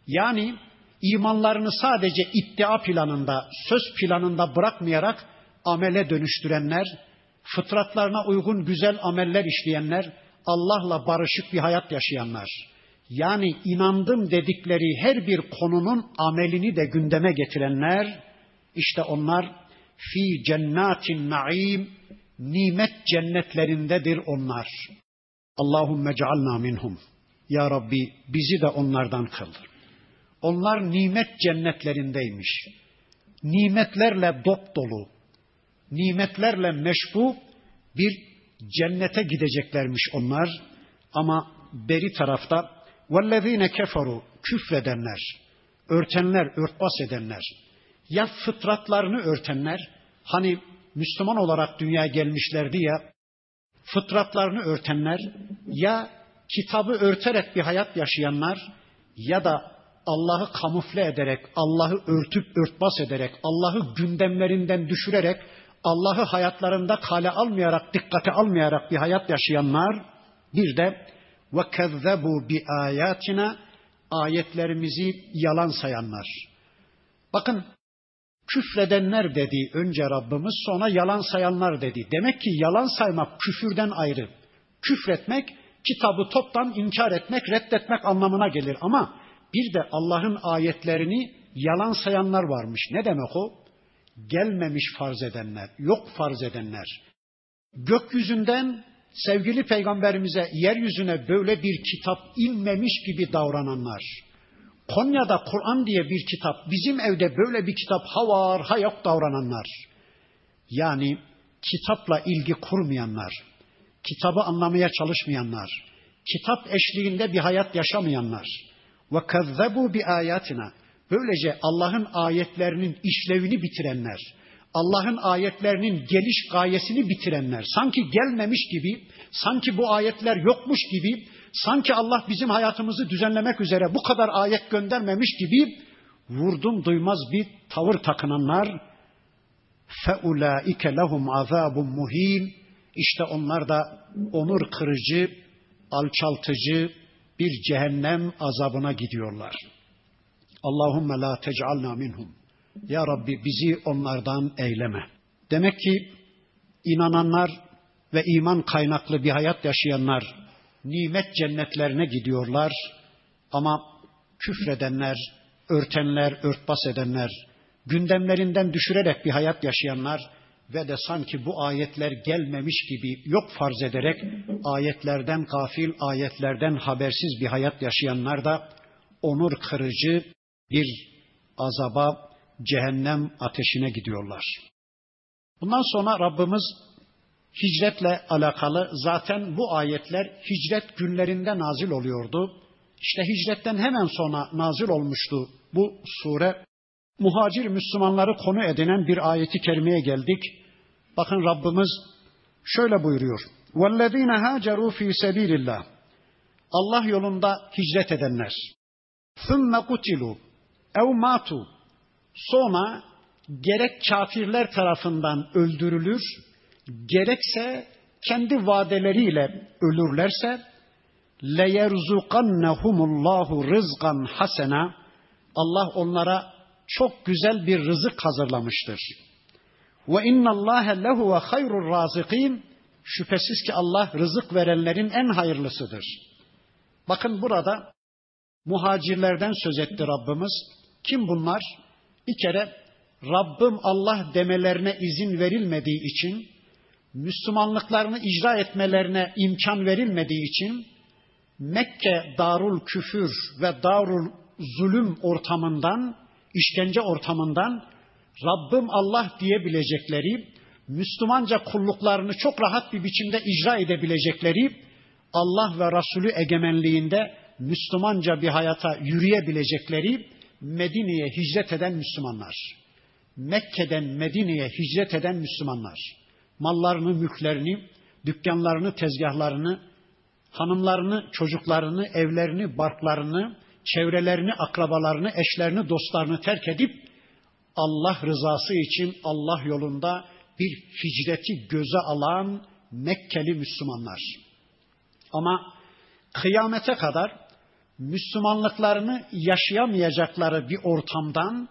Yani imanlarını sadece iddia planında, söz planında bırakmayarak amele dönüştürenler, fıtratlarına uygun güzel ameller işleyenler, Allah'la barışık bir hayat yaşayanlar. Yani inandım dedikleri her bir konunun amelini de gündeme getirenler, işte onlar fi cennatin naim, nimet cennetlerindedir onlar. Allahümme cealna minhum. Ya Rabbi bizi de onlardan kıl. Onlar nimet cennetlerindeymiş. Nimetlerle dop dolu, nimetlerle meşbu bir cennete gideceklermiş onlar. Ama beri tarafta vellezine keferu küfredenler, örtenler, örtbas edenler, ya fıtratlarını örtenler, hani Müslüman olarak dünyaya gelmişlerdi ya, fıtratlarını örtenler, ya kitabı örterek bir hayat yaşayanlar, ya da Allah'ı kamufle ederek, Allah'ı örtüp örtbas ederek, Allah'ı gündemlerinden düşürerek, Allah'ı hayatlarında kale almayarak, dikkate almayarak bir hayat yaşayanlar, bir de ve kezzebu bi ayatina ayetlerimizi yalan sayanlar. Bakın küfredenler dedi önce Rabbimiz sonra yalan sayanlar dedi. Demek ki yalan saymak küfürden ayrı. Küfretmek kitabı toptan inkar etmek, reddetmek anlamına gelir ama bir de Allah'ın ayetlerini yalan sayanlar varmış. Ne demek o? Gelmemiş farz edenler, yok farz edenler. Gökyüzünden sevgili peygamberimize yeryüzüne böyle bir kitap inmemiş gibi davrananlar. Konya'da Kur'an diye bir kitap, bizim evde böyle bir kitap ha var ha yok davrananlar. Yani kitapla ilgi kurmayanlar, kitabı anlamaya çalışmayanlar, kitap eşliğinde bir hayat yaşamayanlar. ve kazzabu bi ayatina böylece Allah'ın ayetlerinin işlevini bitirenler, Allah'ın ayetlerinin geliş gayesini bitirenler, sanki gelmemiş gibi, sanki bu ayetler yokmuş gibi, sanki Allah bizim hayatımızı düzenlemek üzere bu kadar ayet göndermemiş gibi vurdum duymaz bir tavır takınanlar feulaike lehum azabun muhin işte onlar da onur kırıcı, alçaltıcı bir cehennem azabına gidiyorlar. Allahümme la tec'alna minhum. Ya Rabbi bizi onlardan eyleme. Demek ki inananlar ve iman kaynaklı bir hayat yaşayanlar nimet cennetlerine gidiyorlar ama küfredenler, örtenler, örtbas edenler, gündemlerinden düşürerek bir hayat yaşayanlar ve de sanki bu ayetler gelmemiş gibi yok farz ederek ayetlerden gafil, ayetlerden habersiz bir hayat yaşayanlar da onur kırıcı bir azaba, cehennem ateşine gidiyorlar. Bundan sonra Rabbimiz hicretle alakalı zaten bu ayetler hicret günlerinde nazil oluyordu. İşte hicretten hemen sonra nazil olmuştu bu sure muhacir Müslümanları konu edinen bir ayeti kerimeye geldik. Bakın Rabbimiz şöyle buyuruyor. وَالَّذ۪ينَ هَاجَرُوا ف۪ي سَب۪يلِ اللّٰهِ Allah yolunda hicret edenler. ثُمَّ قُتِلُوا اَوْ مَاتُوا Sonra gerek kafirler tarafından öldürülür, gerekse kendi vadeleriyle ölürlerse لَيَرْزُقَنَّهُمُ اللّٰهُ رِزْقًا حَسَنًا Allah onlara çok güzel bir rızık hazırlamıştır. Ve inna Allah lehu ve hayrur razikin. Şüphesiz ki Allah rızık verenlerin en hayırlısıdır. Bakın burada muhacirlerden söz etti Rabbimiz. Kim bunlar? Bir kere Rabbim Allah demelerine izin verilmediği için, Müslümanlıklarını icra etmelerine imkan verilmediği için Mekke darul küfür ve darul zulüm ortamından işkence ortamından Rabbim Allah diyebilecekleri, Müslümanca kulluklarını çok rahat bir biçimde icra edebilecekleri, Allah ve Resulü egemenliğinde Müslümanca bir hayata yürüyebilecekleri Medine'ye hicret eden Müslümanlar. Mekke'den Medine'ye hicret eden Müslümanlar. Mallarını, mülklerini, dükkanlarını, tezgahlarını, hanımlarını, çocuklarını, evlerini, barklarını, çevrelerini, akrabalarını, eşlerini, dostlarını terk edip Allah rızası için Allah yolunda bir hicreti göze alan Mekkeli Müslümanlar. Ama kıyamete kadar Müslümanlıklarını yaşayamayacakları bir ortamdan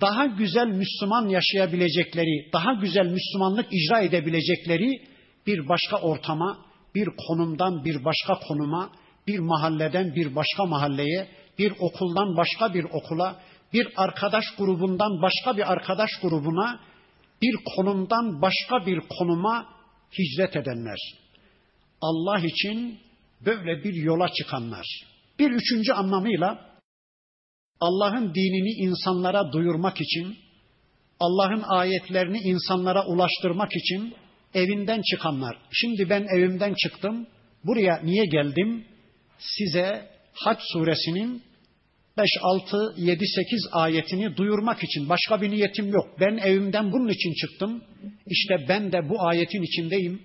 daha güzel Müslüman yaşayabilecekleri, daha güzel Müslümanlık icra edebilecekleri bir başka ortama, bir konumdan bir başka konuma, bir mahalleden bir başka mahalleye, bir okuldan başka bir okula, bir arkadaş grubundan başka bir arkadaş grubuna, bir konumdan başka bir konuma hicret edenler. Allah için böyle bir yola çıkanlar. Bir üçüncü anlamıyla Allah'ın dinini insanlara duyurmak için, Allah'ın ayetlerini insanlara ulaştırmak için evinden çıkanlar. Şimdi ben evimden çıktım, buraya niye geldim? Size Hac suresinin 5, 6, 7, 8 ayetini duyurmak için başka bir niyetim yok. Ben evimden bunun için çıktım. İşte ben de bu ayetin içindeyim.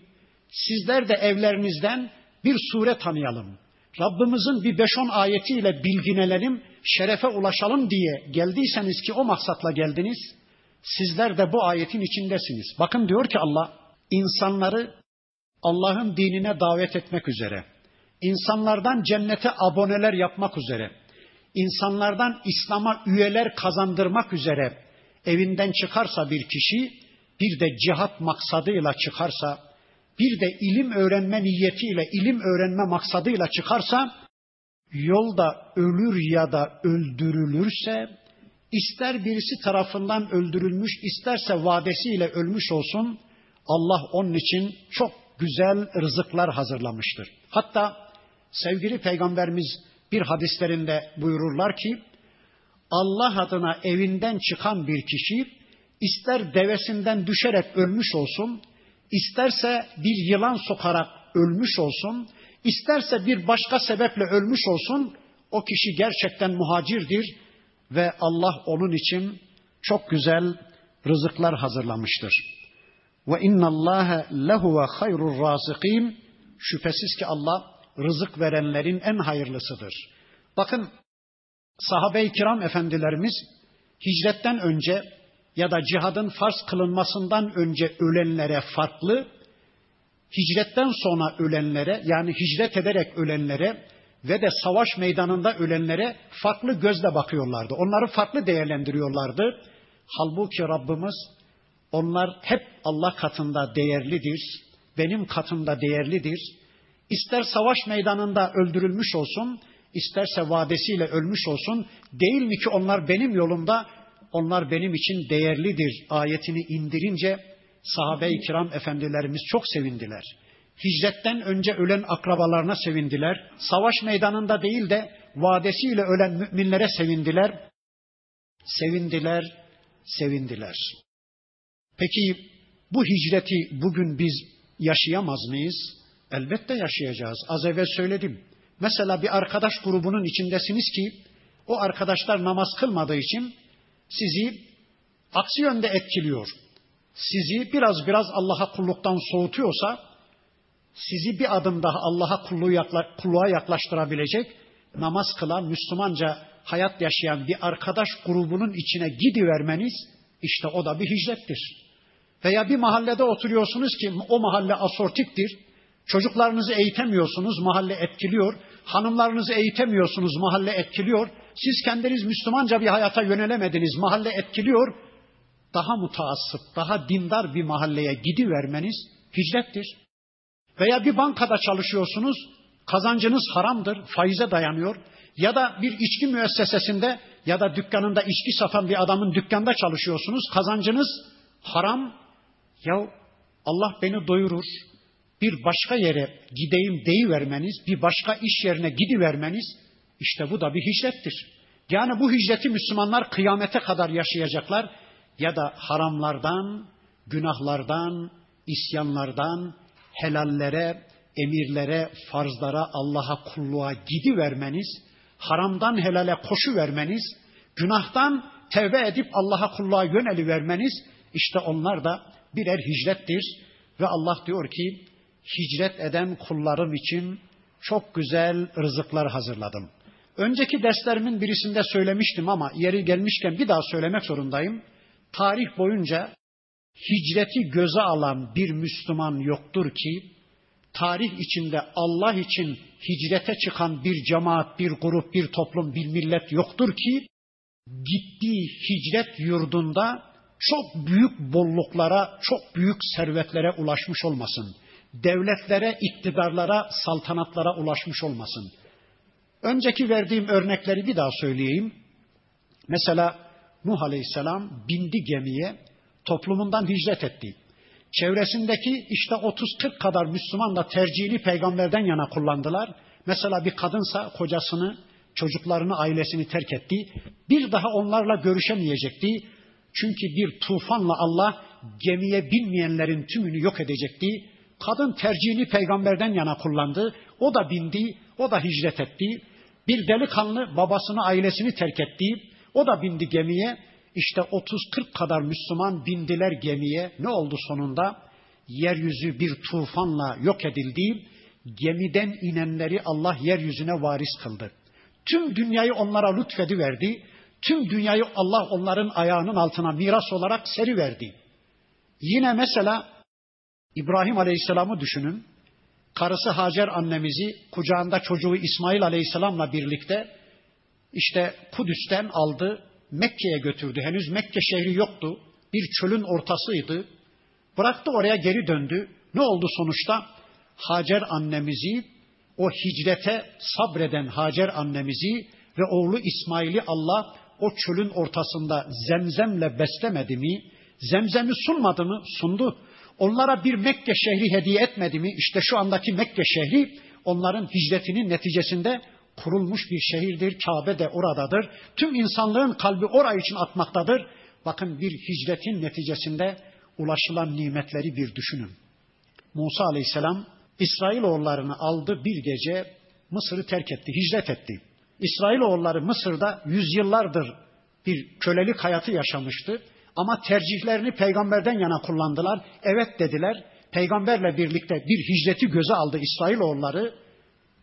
Sizler de evlerinizden bir sure tanıyalım. Rabbimizin bir 5-10 ayetiyle bilginenelim, şerefe ulaşalım diye geldiyseniz ki o maksatla geldiniz, sizler de bu ayetin içindesiniz. Bakın diyor ki Allah, insanları Allah'ın dinine davet etmek üzere, insanlardan cennete aboneler yapmak üzere, insanlardan İslam'a üyeler kazandırmak üzere evinden çıkarsa bir kişi, bir de cihat maksadıyla çıkarsa, bir de ilim öğrenme niyetiyle, ilim öğrenme maksadıyla çıkarsa, yolda ölür ya da öldürülürse, ister birisi tarafından öldürülmüş, isterse vadesiyle ölmüş olsun, Allah onun için çok güzel rızıklar hazırlamıştır. Hatta sevgili peygamberimiz bir hadislerinde buyururlar ki, Allah adına evinden çıkan bir kişi ister devesinden düşerek ölmüş olsun, isterse bir yılan sokarak ölmüş olsun, isterse bir başka sebeple ölmüş olsun, o kişi gerçekten muhacirdir ve Allah onun için çok güzel rızıklar hazırlamıştır. Ve inna Allah lehu ve hayrur razikin. Şüphesiz ki Allah rızık verenlerin en hayırlısıdır. Bakın sahabe-i kiram efendilerimiz hicretten önce ya da cihadın farz kılınmasından önce ölenlere farklı, hicretten sonra ölenlere yani hicret ederek ölenlere ve de savaş meydanında ölenlere farklı gözle bakıyorlardı. Onları farklı değerlendiriyorlardı. Halbuki Rabbimiz onlar hep Allah katında değerlidir, benim katımda değerlidir. İster savaş meydanında öldürülmüş olsun, isterse vadesiyle ölmüş olsun, değil mi ki onlar benim yolumda, onlar benim için değerlidir ayetini indirince sahabe-i kiram efendilerimiz çok sevindiler. Hicretten önce ölen akrabalarına sevindiler. Savaş meydanında değil de vadesiyle ölen müminlere sevindiler. Sevindiler, sevindiler. Peki bu hicreti bugün biz yaşayamaz mıyız? Elbette yaşayacağız. Az evvel söyledim. Mesela bir arkadaş grubunun içindesiniz ki o arkadaşlar namaz kılmadığı için sizi aksi yönde etkiliyor. Sizi biraz biraz Allah'a kulluktan soğutuyorsa sizi bir adım daha Allah'a kulluğa yaklaştırabilecek namaz kılan, Müslümanca hayat yaşayan bir arkadaş grubunun içine gidivermeniz işte o da bir hicrettir. Veya bir mahallede oturuyorsunuz ki o mahalle asortiktir. Çocuklarınızı eğitemiyorsunuz, mahalle etkiliyor. Hanımlarınızı eğitemiyorsunuz, mahalle etkiliyor. Siz kendiniz Müslümanca bir hayata yönelemediniz, mahalle etkiliyor. Daha mutaassıp, daha dindar bir mahalleye gidivermeniz hicrettir. Veya bir bankada çalışıyorsunuz, kazancınız haramdır, faize dayanıyor. Ya da bir içki müessesesinde ya da dükkanında içki satan bir adamın dükkanda çalışıyorsunuz, kazancınız haram. Ya Allah beni doyurur, bir başka yere gideyim deyivermeniz, bir başka iş yerine gidivermeniz, işte bu da bir hicrettir. Yani bu hicreti Müslümanlar kıyamete kadar yaşayacaklar ya da haramlardan, günahlardan, isyanlardan, helallere, emirlere, farzlara, Allah'a kulluğa gidivermeniz, haramdan helale koşu vermeniz, günahtan tevbe edip Allah'a kulluğa yöneli vermeniz, işte onlar da birer hicrettir. Ve Allah diyor ki, hicret eden kullarım için çok güzel rızıklar hazırladım. Önceki derslerimin birisinde söylemiştim ama yeri gelmişken bir daha söylemek zorundayım. Tarih boyunca hicreti göze alan bir Müslüman yoktur ki, tarih içinde Allah için hicrete çıkan bir cemaat, bir grup, bir toplum, bir millet yoktur ki, gittiği hicret yurdunda çok büyük bolluklara, çok büyük servetlere ulaşmış olmasın. Devletlere, iktidarlara, saltanatlara ulaşmış olmasın. Önceki verdiğim örnekleri bir daha söyleyeyim. Mesela Nuh Aleyhisselam bindi gemiye, toplumundan hicret etti. Çevresindeki işte 30-40 kadar Müslüman da tercihli peygamberden yana kullandılar. Mesela bir kadınsa kocasını, çocuklarını, ailesini terk etti. Bir daha onlarla görüşemeyecekti. Çünkü bir tufanla Allah gemiye binmeyenlerin tümünü yok edecekti. Kadın tercihini peygamberden yana kullandı. O da bindi, o da hicret etti. Bir delikanlı babasını, ailesini terk etti. O da bindi gemiye. İşte 30-40 kadar Müslüman bindiler gemiye. Ne oldu sonunda? Yeryüzü bir tufanla yok edildi. Gemiden inenleri Allah yeryüzüne varis kıldı. Tüm dünyayı onlara lütfediverdi. Tüm dünyayı Allah onların ayağının altına miras olarak seri verdi. Yine mesela İbrahim Aleyhisselam'ı düşünün. Karısı Hacer annemizi kucağında çocuğu İsmail Aleyhisselam'la birlikte işte Kudüs'ten aldı, Mekke'ye götürdü. Henüz Mekke şehri yoktu. Bir çölün ortasıydı. Bıraktı oraya geri döndü. Ne oldu sonuçta? Hacer annemizi, o hicrete sabreden Hacer annemizi ve oğlu İsmail'i Allah o çölün ortasında zemzemle beslemedi mi? Zemzemi sunmadı mı? Sundu. Onlara bir Mekke şehri hediye etmedi mi? İşte şu andaki Mekke şehri onların hicretinin neticesinde kurulmuş bir şehirdir. Kabe de oradadır. Tüm insanlığın kalbi orayı için atmaktadır. Bakın bir hicretin neticesinde ulaşılan nimetleri bir düşünün. Musa aleyhisselam İsrailoğullarını aldı bir gece Mısır'ı terk etti, hicret etti. İsrailoğulları Mısır'da yüzyıllardır bir kölelik hayatı yaşamıştı. Ama tercihlerini peygamberden yana kullandılar. Evet dediler. Peygamberle birlikte bir hicreti göze aldı İsrailoğulları.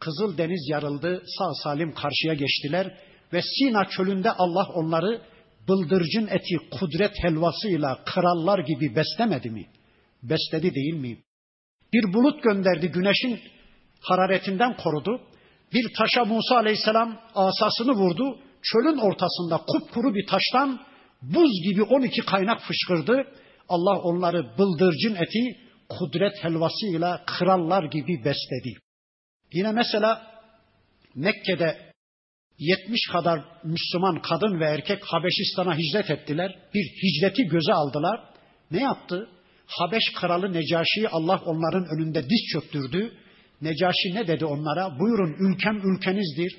Kızıl Deniz yarıldı. Sağ salim karşıya geçtiler. Ve Sina çölünde Allah onları bıldırcın eti kudret helvasıyla krallar gibi beslemedi mi? Besledi değil mi? Bir bulut gönderdi güneşin hararetinden korudu. Bir taşa Musa aleyhisselam asasını vurdu. Çölün ortasında kupkuru bir taştan buz gibi 12 kaynak fışkırdı. Allah onları bıldırcın eti kudret helvasıyla krallar gibi besledi. Yine mesela Mekke'de 70 kadar Müslüman kadın ve erkek Habeşistan'a hicret ettiler. Bir hicreti göze aldılar. Ne yaptı? Habeş kralı Necaşi'yi Allah onların önünde diz çöktürdü. Necaşi ne dedi onlara? Buyurun ülkem ülkenizdir.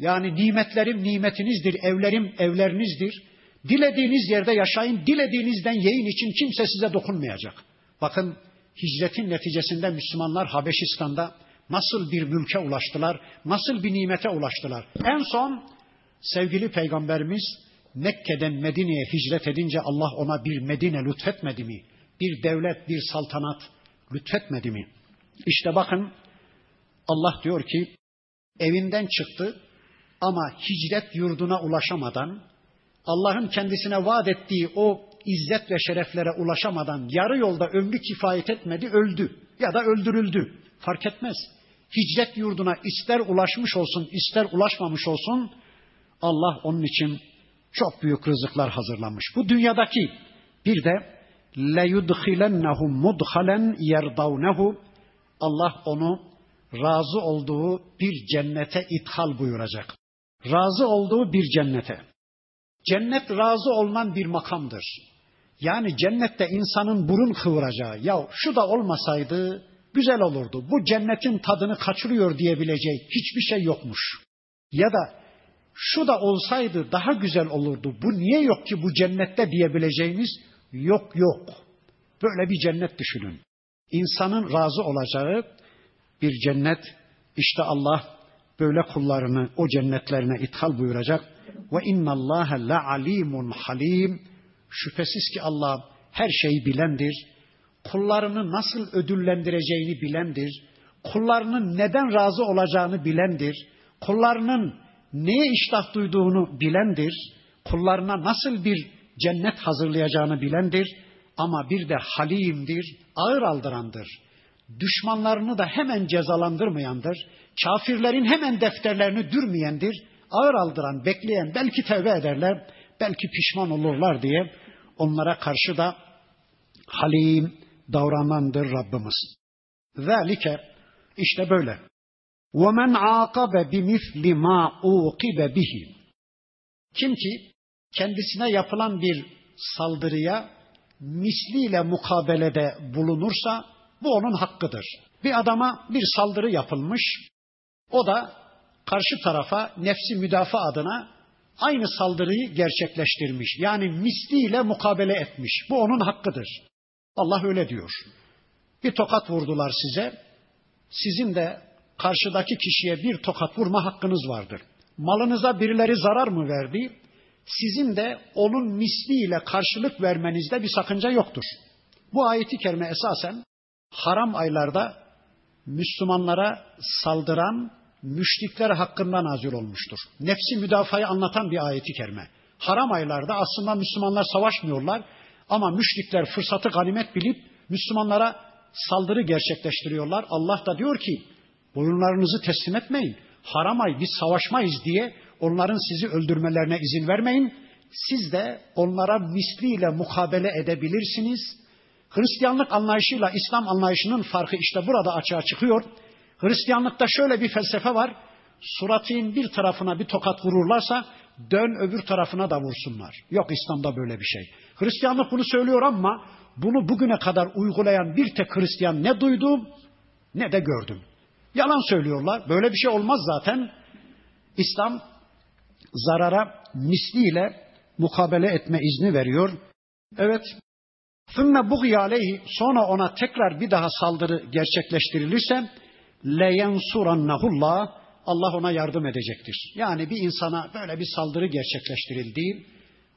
Yani nimetlerim nimetinizdir, evlerim evlerinizdir. Dilediğiniz yerde yaşayın, dilediğinizden yiyin için kimse size dokunmayacak. Bakın hicretin neticesinde Müslümanlar Habeşistan'da nasıl bir mülke ulaştılar, nasıl bir nimete ulaştılar. En son sevgili peygamberimiz Mekke'den Medine'ye hicret edince Allah ona bir Medine lütfetmedi mi? Bir devlet, bir saltanat lütfetmedi mi? İşte bakın Allah diyor ki evinden çıktı ama hicret yurduna ulaşamadan Allah'ın kendisine vaat ettiği o izzet ve şereflere ulaşamadan yarı yolda ömrü kifayet etmedi, öldü ya da öldürüldü. Fark etmez. Hicret yurduna ister ulaşmış olsun, ister ulaşmamış olsun Allah onun için çok büyük rızıklar hazırlamış. Bu dünyadaki bir de leyudkhilennahum mudhalen yerdavnehu Allah onu razı olduğu bir cennete ithal buyuracak. Razı olduğu bir cennete. Cennet razı olunan bir makamdır. Yani cennette insanın burun kıvıracağı, ya şu da olmasaydı güzel olurdu. Bu cennetin tadını kaçırıyor diyebileceği hiçbir şey yokmuş. Ya da şu da olsaydı daha güzel olurdu. Bu niye yok ki bu cennette diyebileceğimiz yok yok. Böyle bir cennet düşünün. İnsanın razı olacağı bir cennet işte Allah böyle kullarını o cennetlerine ithal buyuracak. Ve inna Allah la alimun halim. Şüphesiz ki Allah her şeyi bilendir. Kullarını nasıl ödüllendireceğini bilendir. Kullarının neden razı olacağını bilendir. Kullarının neye iştah duyduğunu bilendir. Kullarına nasıl bir cennet hazırlayacağını bilendir. Ama bir de halimdir, ağır aldırandır. Düşmanlarını da hemen cezalandırmayandır. Kafirlerin hemen defterlerini dürmeyendir Ağır aldıran, bekleyen, belki tevbe ederler, belki pişman olurlar diye onlara karşı da halim davranandır Rabbimiz. Zalike işte böyle. وَمَنْ عَاقَبَ بِمِثْلِ مَا اُوْقِبَ بِهِ Kim ki kendisine yapılan bir saldırıya misliyle mukabelede bulunursa bu onun hakkıdır. Bir adama bir saldırı yapılmış, o da karşı tarafa nefsi müdafaa adına aynı saldırıyı gerçekleştirmiş. Yani misliyle mukabele etmiş. Bu onun hakkıdır. Allah öyle diyor. Bir tokat vurdular size. Sizin de karşıdaki kişiye bir tokat vurma hakkınız vardır. Malınıza birileri zarar mı verdi? Sizin de onun misliyle karşılık vermenizde bir sakınca yoktur. Bu ayeti kerime esasen haram aylarda Müslümanlara saldıran müşrikler hakkında nazil olmuştur. Nefsi müdafayı anlatan bir ayeti kerime. Haram aylarda aslında Müslümanlar savaşmıyorlar ama müşrikler fırsatı ganimet bilip Müslümanlara saldırı gerçekleştiriyorlar. Allah da diyor ki boyunlarınızı teslim etmeyin. Haram ay biz savaşmayız diye onların sizi öldürmelerine izin vermeyin. Siz de onlara misliyle mukabele edebilirsiniz. Hristiyanlık anlayışıyla İslam anlayışının farkı işte burada açığa çıkıyor. Hristiyanlıkta şöyle bir felsefe var. Suratın bir tarafına bir tokat vururlarsa dön öbür tarafına da vursunlar. Yok İslam'da böyle bir şey. Hristiyanlık bunu söylüyor ama bunu bugüne kadar uygulayan bir tek Hristiyan ne duydum ne de gördüm. Yalan söylüyorlar. Böyle bir şey olmaz zaten. İslam zarara misliyle mukabele etme izni veriyor. Evet. ثُمَّ بُغْيَ عَلَيْهِ Sonra ona tekrar bir daha saldırı gerçekleştirilirse leyensurannahullah Allah ona yardım edecektir. Yani bir insana böyle bir saldırı gerçekleştirildi.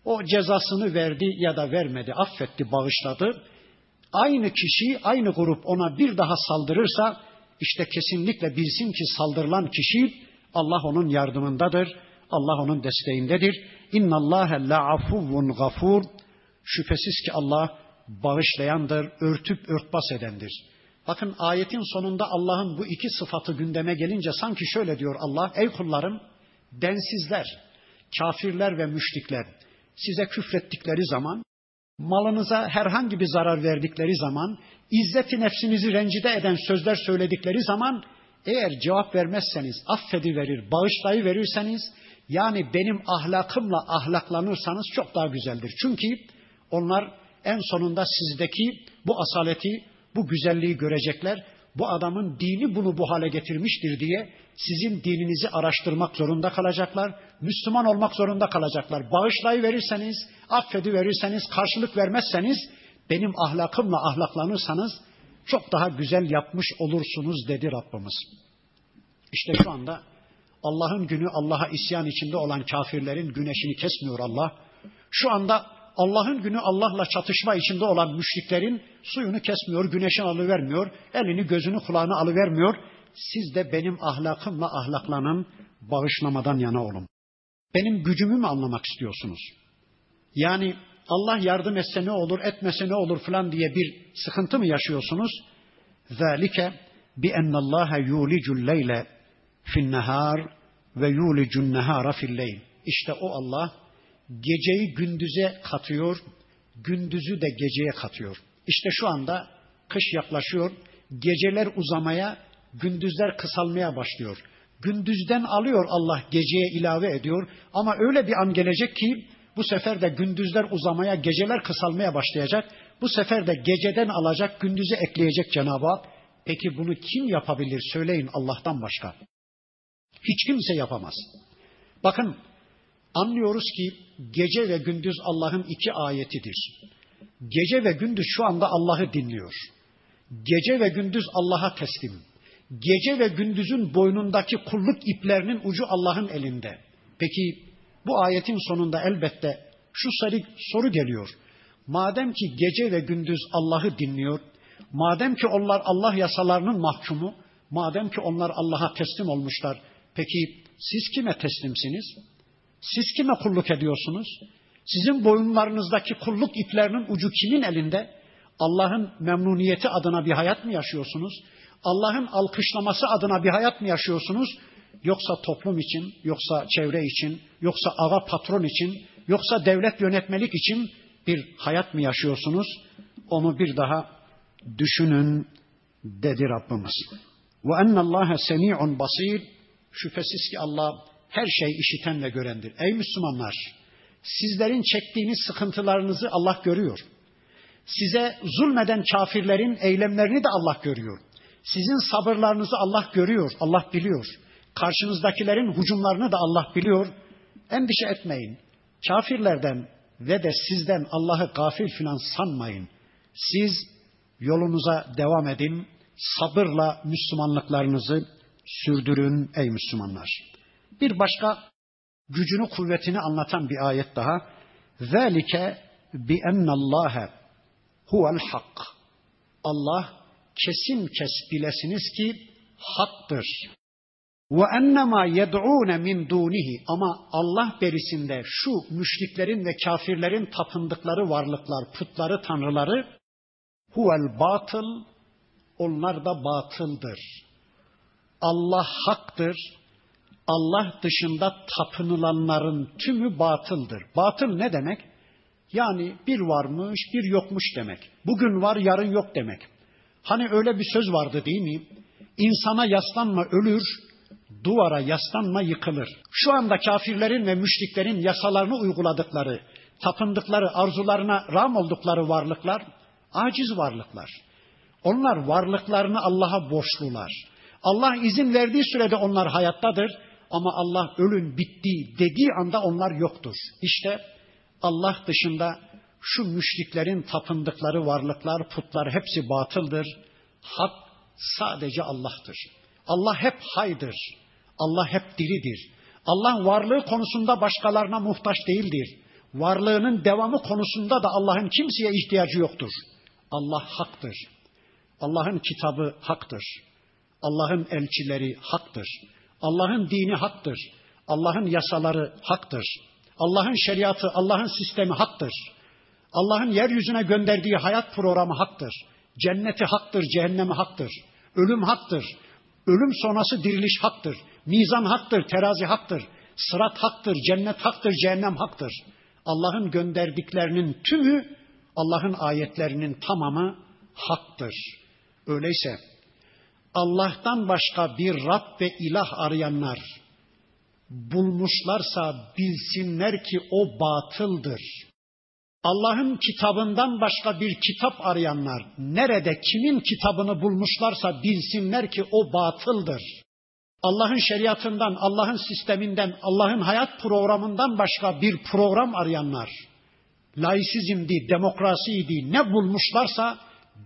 O cezasını verdi ya da vermedi, affetti, bağışladı. Aynı kişi, aynı grup ona bir daha saldırırsa işte kesinlikle bilsin ki saldırılan kişi Allah onun yardımındadır. Allah onun desteğindedir. İnna Allahe la'afuvun gafur. Şüphesiz ki Allah bağışlayandır, örtüp örtbas edendir. Bakın ayetin sonunda Allah'ın bu iki sıfatı gündeme gelince sanki şöyle diyor Allah, ey kullarım, densizler, kafirler ve müşrikler size küfrettikleri zaman, malınıza herhangi bir zarar verdikleri zaman, izzeti nefsinizi rencide eden sözler söyledikleri zaman, eğer cevap vermezseniz, affediverir, bağışlayıverirseniz, yani benim ahlakımla ahlaklanırsanız çok daha güzeldir. Çünkü onlar en sonunda sizdeki bu asaleti, bu güzelliği görecekler. Bu adamın dini bunu bu hale getirmiştir diye sizin dininizi araştırmak zorunda kalacaklar. Müslüman olmak zorunda kalacaklar. Bağışlayı verirseniz, affedi verirseniz, karşılık vermezseniz, benim ahlakımla ahlaklanırsanız çok daha güzel yapmış olursunuz dedi Rabbimiz. İşte şu anda Allah'ın günü Allah'a isyan içinde olan kafirlerin güneşini kesmiyor Allah. Şu anda Allah'ın günü Allah'la çatışma içinde olan müşriklerin suyunu kesmiyor, güneşini alıvermiyor, elini gözünü kulağını alıvermiyor. Siz de benim ahlakımla ahlaklanın, bağışlamadan yana olun. Benim gücümü mü anlamak istiyorsunuz? Yani Allah yardım etse ne olur, etmese ne olur falan diye bir sıkıntı mı yaşıyorsunuz? ذَٰلِكَ بِأَنَّ اللّٰهَ يُولِجُ اللَّيْلَ فِي النَّهَارِ ve yulicun nehara filleyl. İşte o Allah geceyi gündüze katıyor, gündüzü de geceye katıyor. İşte şu anda kış yaklaşıyor, geceler uzamaya, gündüzler kısalmaya başlıyor. Gündüzden alıyor Allah geceye ilave ediyor ama öyle bir an gelecek ki bu sefer de gündüzler uzamaya, geceler kısalmaya başlayacak. Bu sefer de geceden alacak, gündüze ekleyecek Cenab-ı Hak. Peki bunu kim yapabilir söyleyin Allah'tan başka. Hiç kimse yapamaz. Bakın anlıyoruz ki gece ve gündüz Allah'ın iki ayetidir. Gece ve gündüz şu anda Allah'ı dinliyor. Gece ve gündüz Allah'a teslim. Gece ve gündüzün boynundaki kulluk iplerinin ucu Allah'ın elinde. Peki bu ayetin sonunda elbette şu soru geliyor. Madem ki gece ve gündüz Allah'ı dinliyor, madem ki onlar Allah yasalarının mahkumu, madem ki onlar Allah'a teslim olmuşlar, peki siz kime teslimsiniz? Siz kime kulluk ediyorsunuz? Sizin boyunlarınızdaki kulluk iplerinin ucu kimin elinde? Allah'ın memnuniyeti adına bir hayat mı yaşıyorsunuz? Allah'ın alkışlaması adına bir hayat mı yaşıyorsunuz? Yoksa toplum için, yoksa çevre için, yoksa ağa patron için, yoksa devlet yönetmelik için bir hayat mı yaşıyorsunuz? Onu bir daha düşünün dedi Rabbimiz. Ve ennallâhe semi'un basir. Şüphesiz ki Allah her şeyi işiten ve görendir. Ey Müslümanlar! Sizlerin çektiğiniz sıkıntılarınızı Allah görüyor. Size zulmeden kafirlerin eylemlerini de Allah görüyor. Sizin sabırlarınızı Allah görüyor, Allah biliyor. Karşınızdakilerin hücumlarını da Allah biliyor. Endişe etmeyin. Kafirlerden ve de sizden Allah'ı gafil filan sanmayın. Siz yolunuza devam edin. Sabırla Müslümanlıklarınızı sürdürün ey Müslümanlar. Bir başka gücünü kuvvetini anlatan bir ayet daha. Zalike bi ennallâhe huvel hak. Allah kesin kes bilesiniz ki haktır. Ve ennema yed'ûne min dunihi ama Allah berisinde şu müşriklerin ve kafirlerin tapındıkları varlıklar, putları, tanrıları huvel batıl onlar da batıldır. Allah haktır. Allah dışında tapınılanların tümü batıldır. Batıl ne demek? Yani bir varmış, bir yokmuş demek. Bugün var, yarın yok demek. Hani öyle bir söz vardı değil mi? İnsana yaslanma ölür, duvara yaslanma yıkılır. Şu anda kafirlerin ve müşriklerin yasalarını uyguladıkları, tapındıkları, arzularına ram oldukları varlıklar, aciz varlıklar. Onlar varlıklarını Allah'a borçlular. Allah izin verdiği sürede onlar hayattadır ama Allah ölün bitti dediği anda onlar yoktur. İşte Allah dışında şu müşriklerin tapındıkları varlıklar, putlar hepsi batıldır. Hak sadece Allah'tır. Allah hep haydır. Allah hep diridir. Allah varlığı konusunda başkalarına muhtaç değildir. Varlığının devamı konusunda da Allah'ın kimseye ihtiyacı yoktur. Allah haktır. Allah'ın kitabı haktır. Allah'ın elçileri haktır. Allah'ın dini haktır. Allah'ın yasaları haktır. Allah'ın şeriatı, Allah'ın sistemi haktır. Allah'ın yeryüzüne gönderdiği hayat programı haktır. Cenneti haktır, cehennemi haktır. Ölüm haktır. Ölüm sonrası diriliş haktır. Mizan haktır, terazi haktır. Sırat haktır, cennet haktır, cehennem haktır. Allah'ın gönderdiklerinin tümü, Allah'ın ayetlerinin tamamı haktır. Öyleyse Allah'tan başka bir Rab ve ilah arayanlar bulmuşlarsa bilsinler ki o batıldır. Allah'ın kitabından başka bir kitap arayanlar nerede kimin kitabını bulmuşlarsa bilsinler ki o batıldır. Allah'ın şeriatından, Allah'ın sisteminden, Allah'ın hayat programından başka bir program arayanlar, laisizmdi, demokrasiydi ne bulmuşlarsa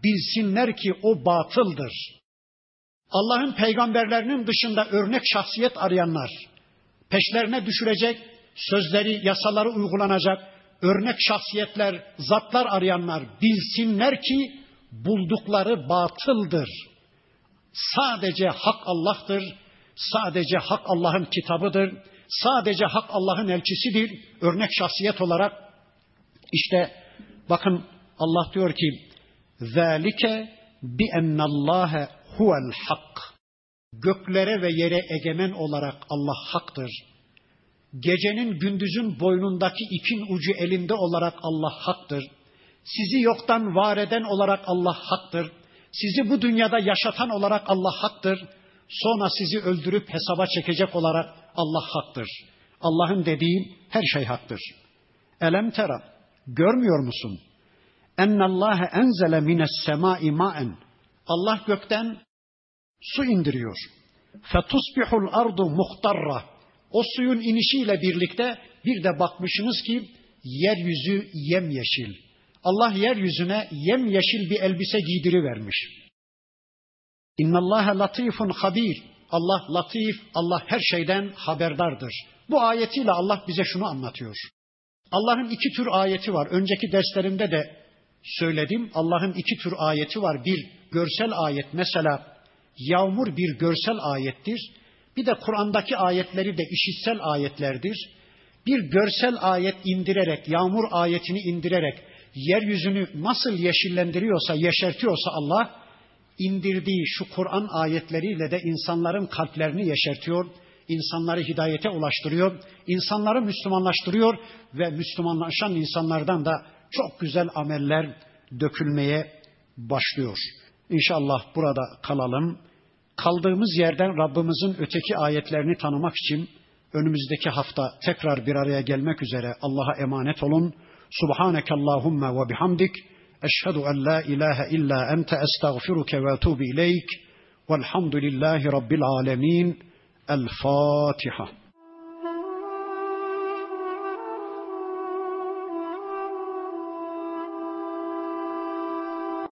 bilsinler ki o batıldır. Allah'ın peygamberlerinin dışında örnek şahsiyet arayanlar, peşlerine düşürecek, sözleri, yasaları uygulanacak, örnek şahsiyetler, zatlar arayanlar bilsinler ki buldukları batıldır. Sadece hak Allah'tır. Sadece hak Allah'ın kitabıdır. Sadece hak Allah'ın elçisidir. Örnek şahsiyet olarak işte bakın Allah diyor ki ذَٰلِكَ بِأَنَّ اللّٰهَ huvel hak. Göklere ve yere egemen olarak Allah haktır. Gecenin gündüzün boynundaki ipin ucu elinde olarak Allah haktır. Sizi yoktan var eden olarak Allah haktır. Sizi bu dünyada yaşatan olarak Allah haktır. Sonra sizi öldürüp hesaba çekecek olarak Allah haktır. Allah'ın dediği her şey haktır. Elem tera, görmüyor musun? Ennallâhe enzele mines semâi ma'en. Allah gökten su indiriyor. Fetusbihul ardu muhtarra. O suyun inişiyle birlikte bir de bakmışsınız ki yeryüzü yemyeşil. Allah yeryüzüne yemyeşil bir elbise giydiri vermiş. İnnallâhe latifun habir. Allah latif, Allah her şeyden haberdardır. Bu ayetiyle Allah bize şunu anlatıyor. Allah'ın iki tür ayeti var. Önceki derslerimde de söyledim. Allah'ın iki tür ayeti var. Bir görsel ayet mesela yağmur bir görsel ayettir. Bir de Kur'an'daki ayetleri de işitsel ayetlerdir. Bir görsel ayet indirerek, yağmur ayetini indirerek yeryüzünü nasıl yeşillendiriyorsa, yeşertiyorsa Allah indirdiği şu Kur'an ayetleriyle de insanların kalplerini yeşertiyor, insanları hidayete ulaştırıyor, insanları Müslümanlaştırıyor ve Müslümanlaşan insanlardan da çok güzel ameller dökülmeye başlıyor. İnşallah burada kalalım. Kaldığımız yerden Rabbimizin öteki ayetlerini tanımak için önümüzdeki hafta tekrar bir araya gelmek üzere Allah'a emanet olun. Subhaneke Allahumma ve bihamdik. Eşhedü en la ilahe illa ente estağfiruke ve etubu ileyk. Velhamdülillahi Rabbil alemin. El Fatiha.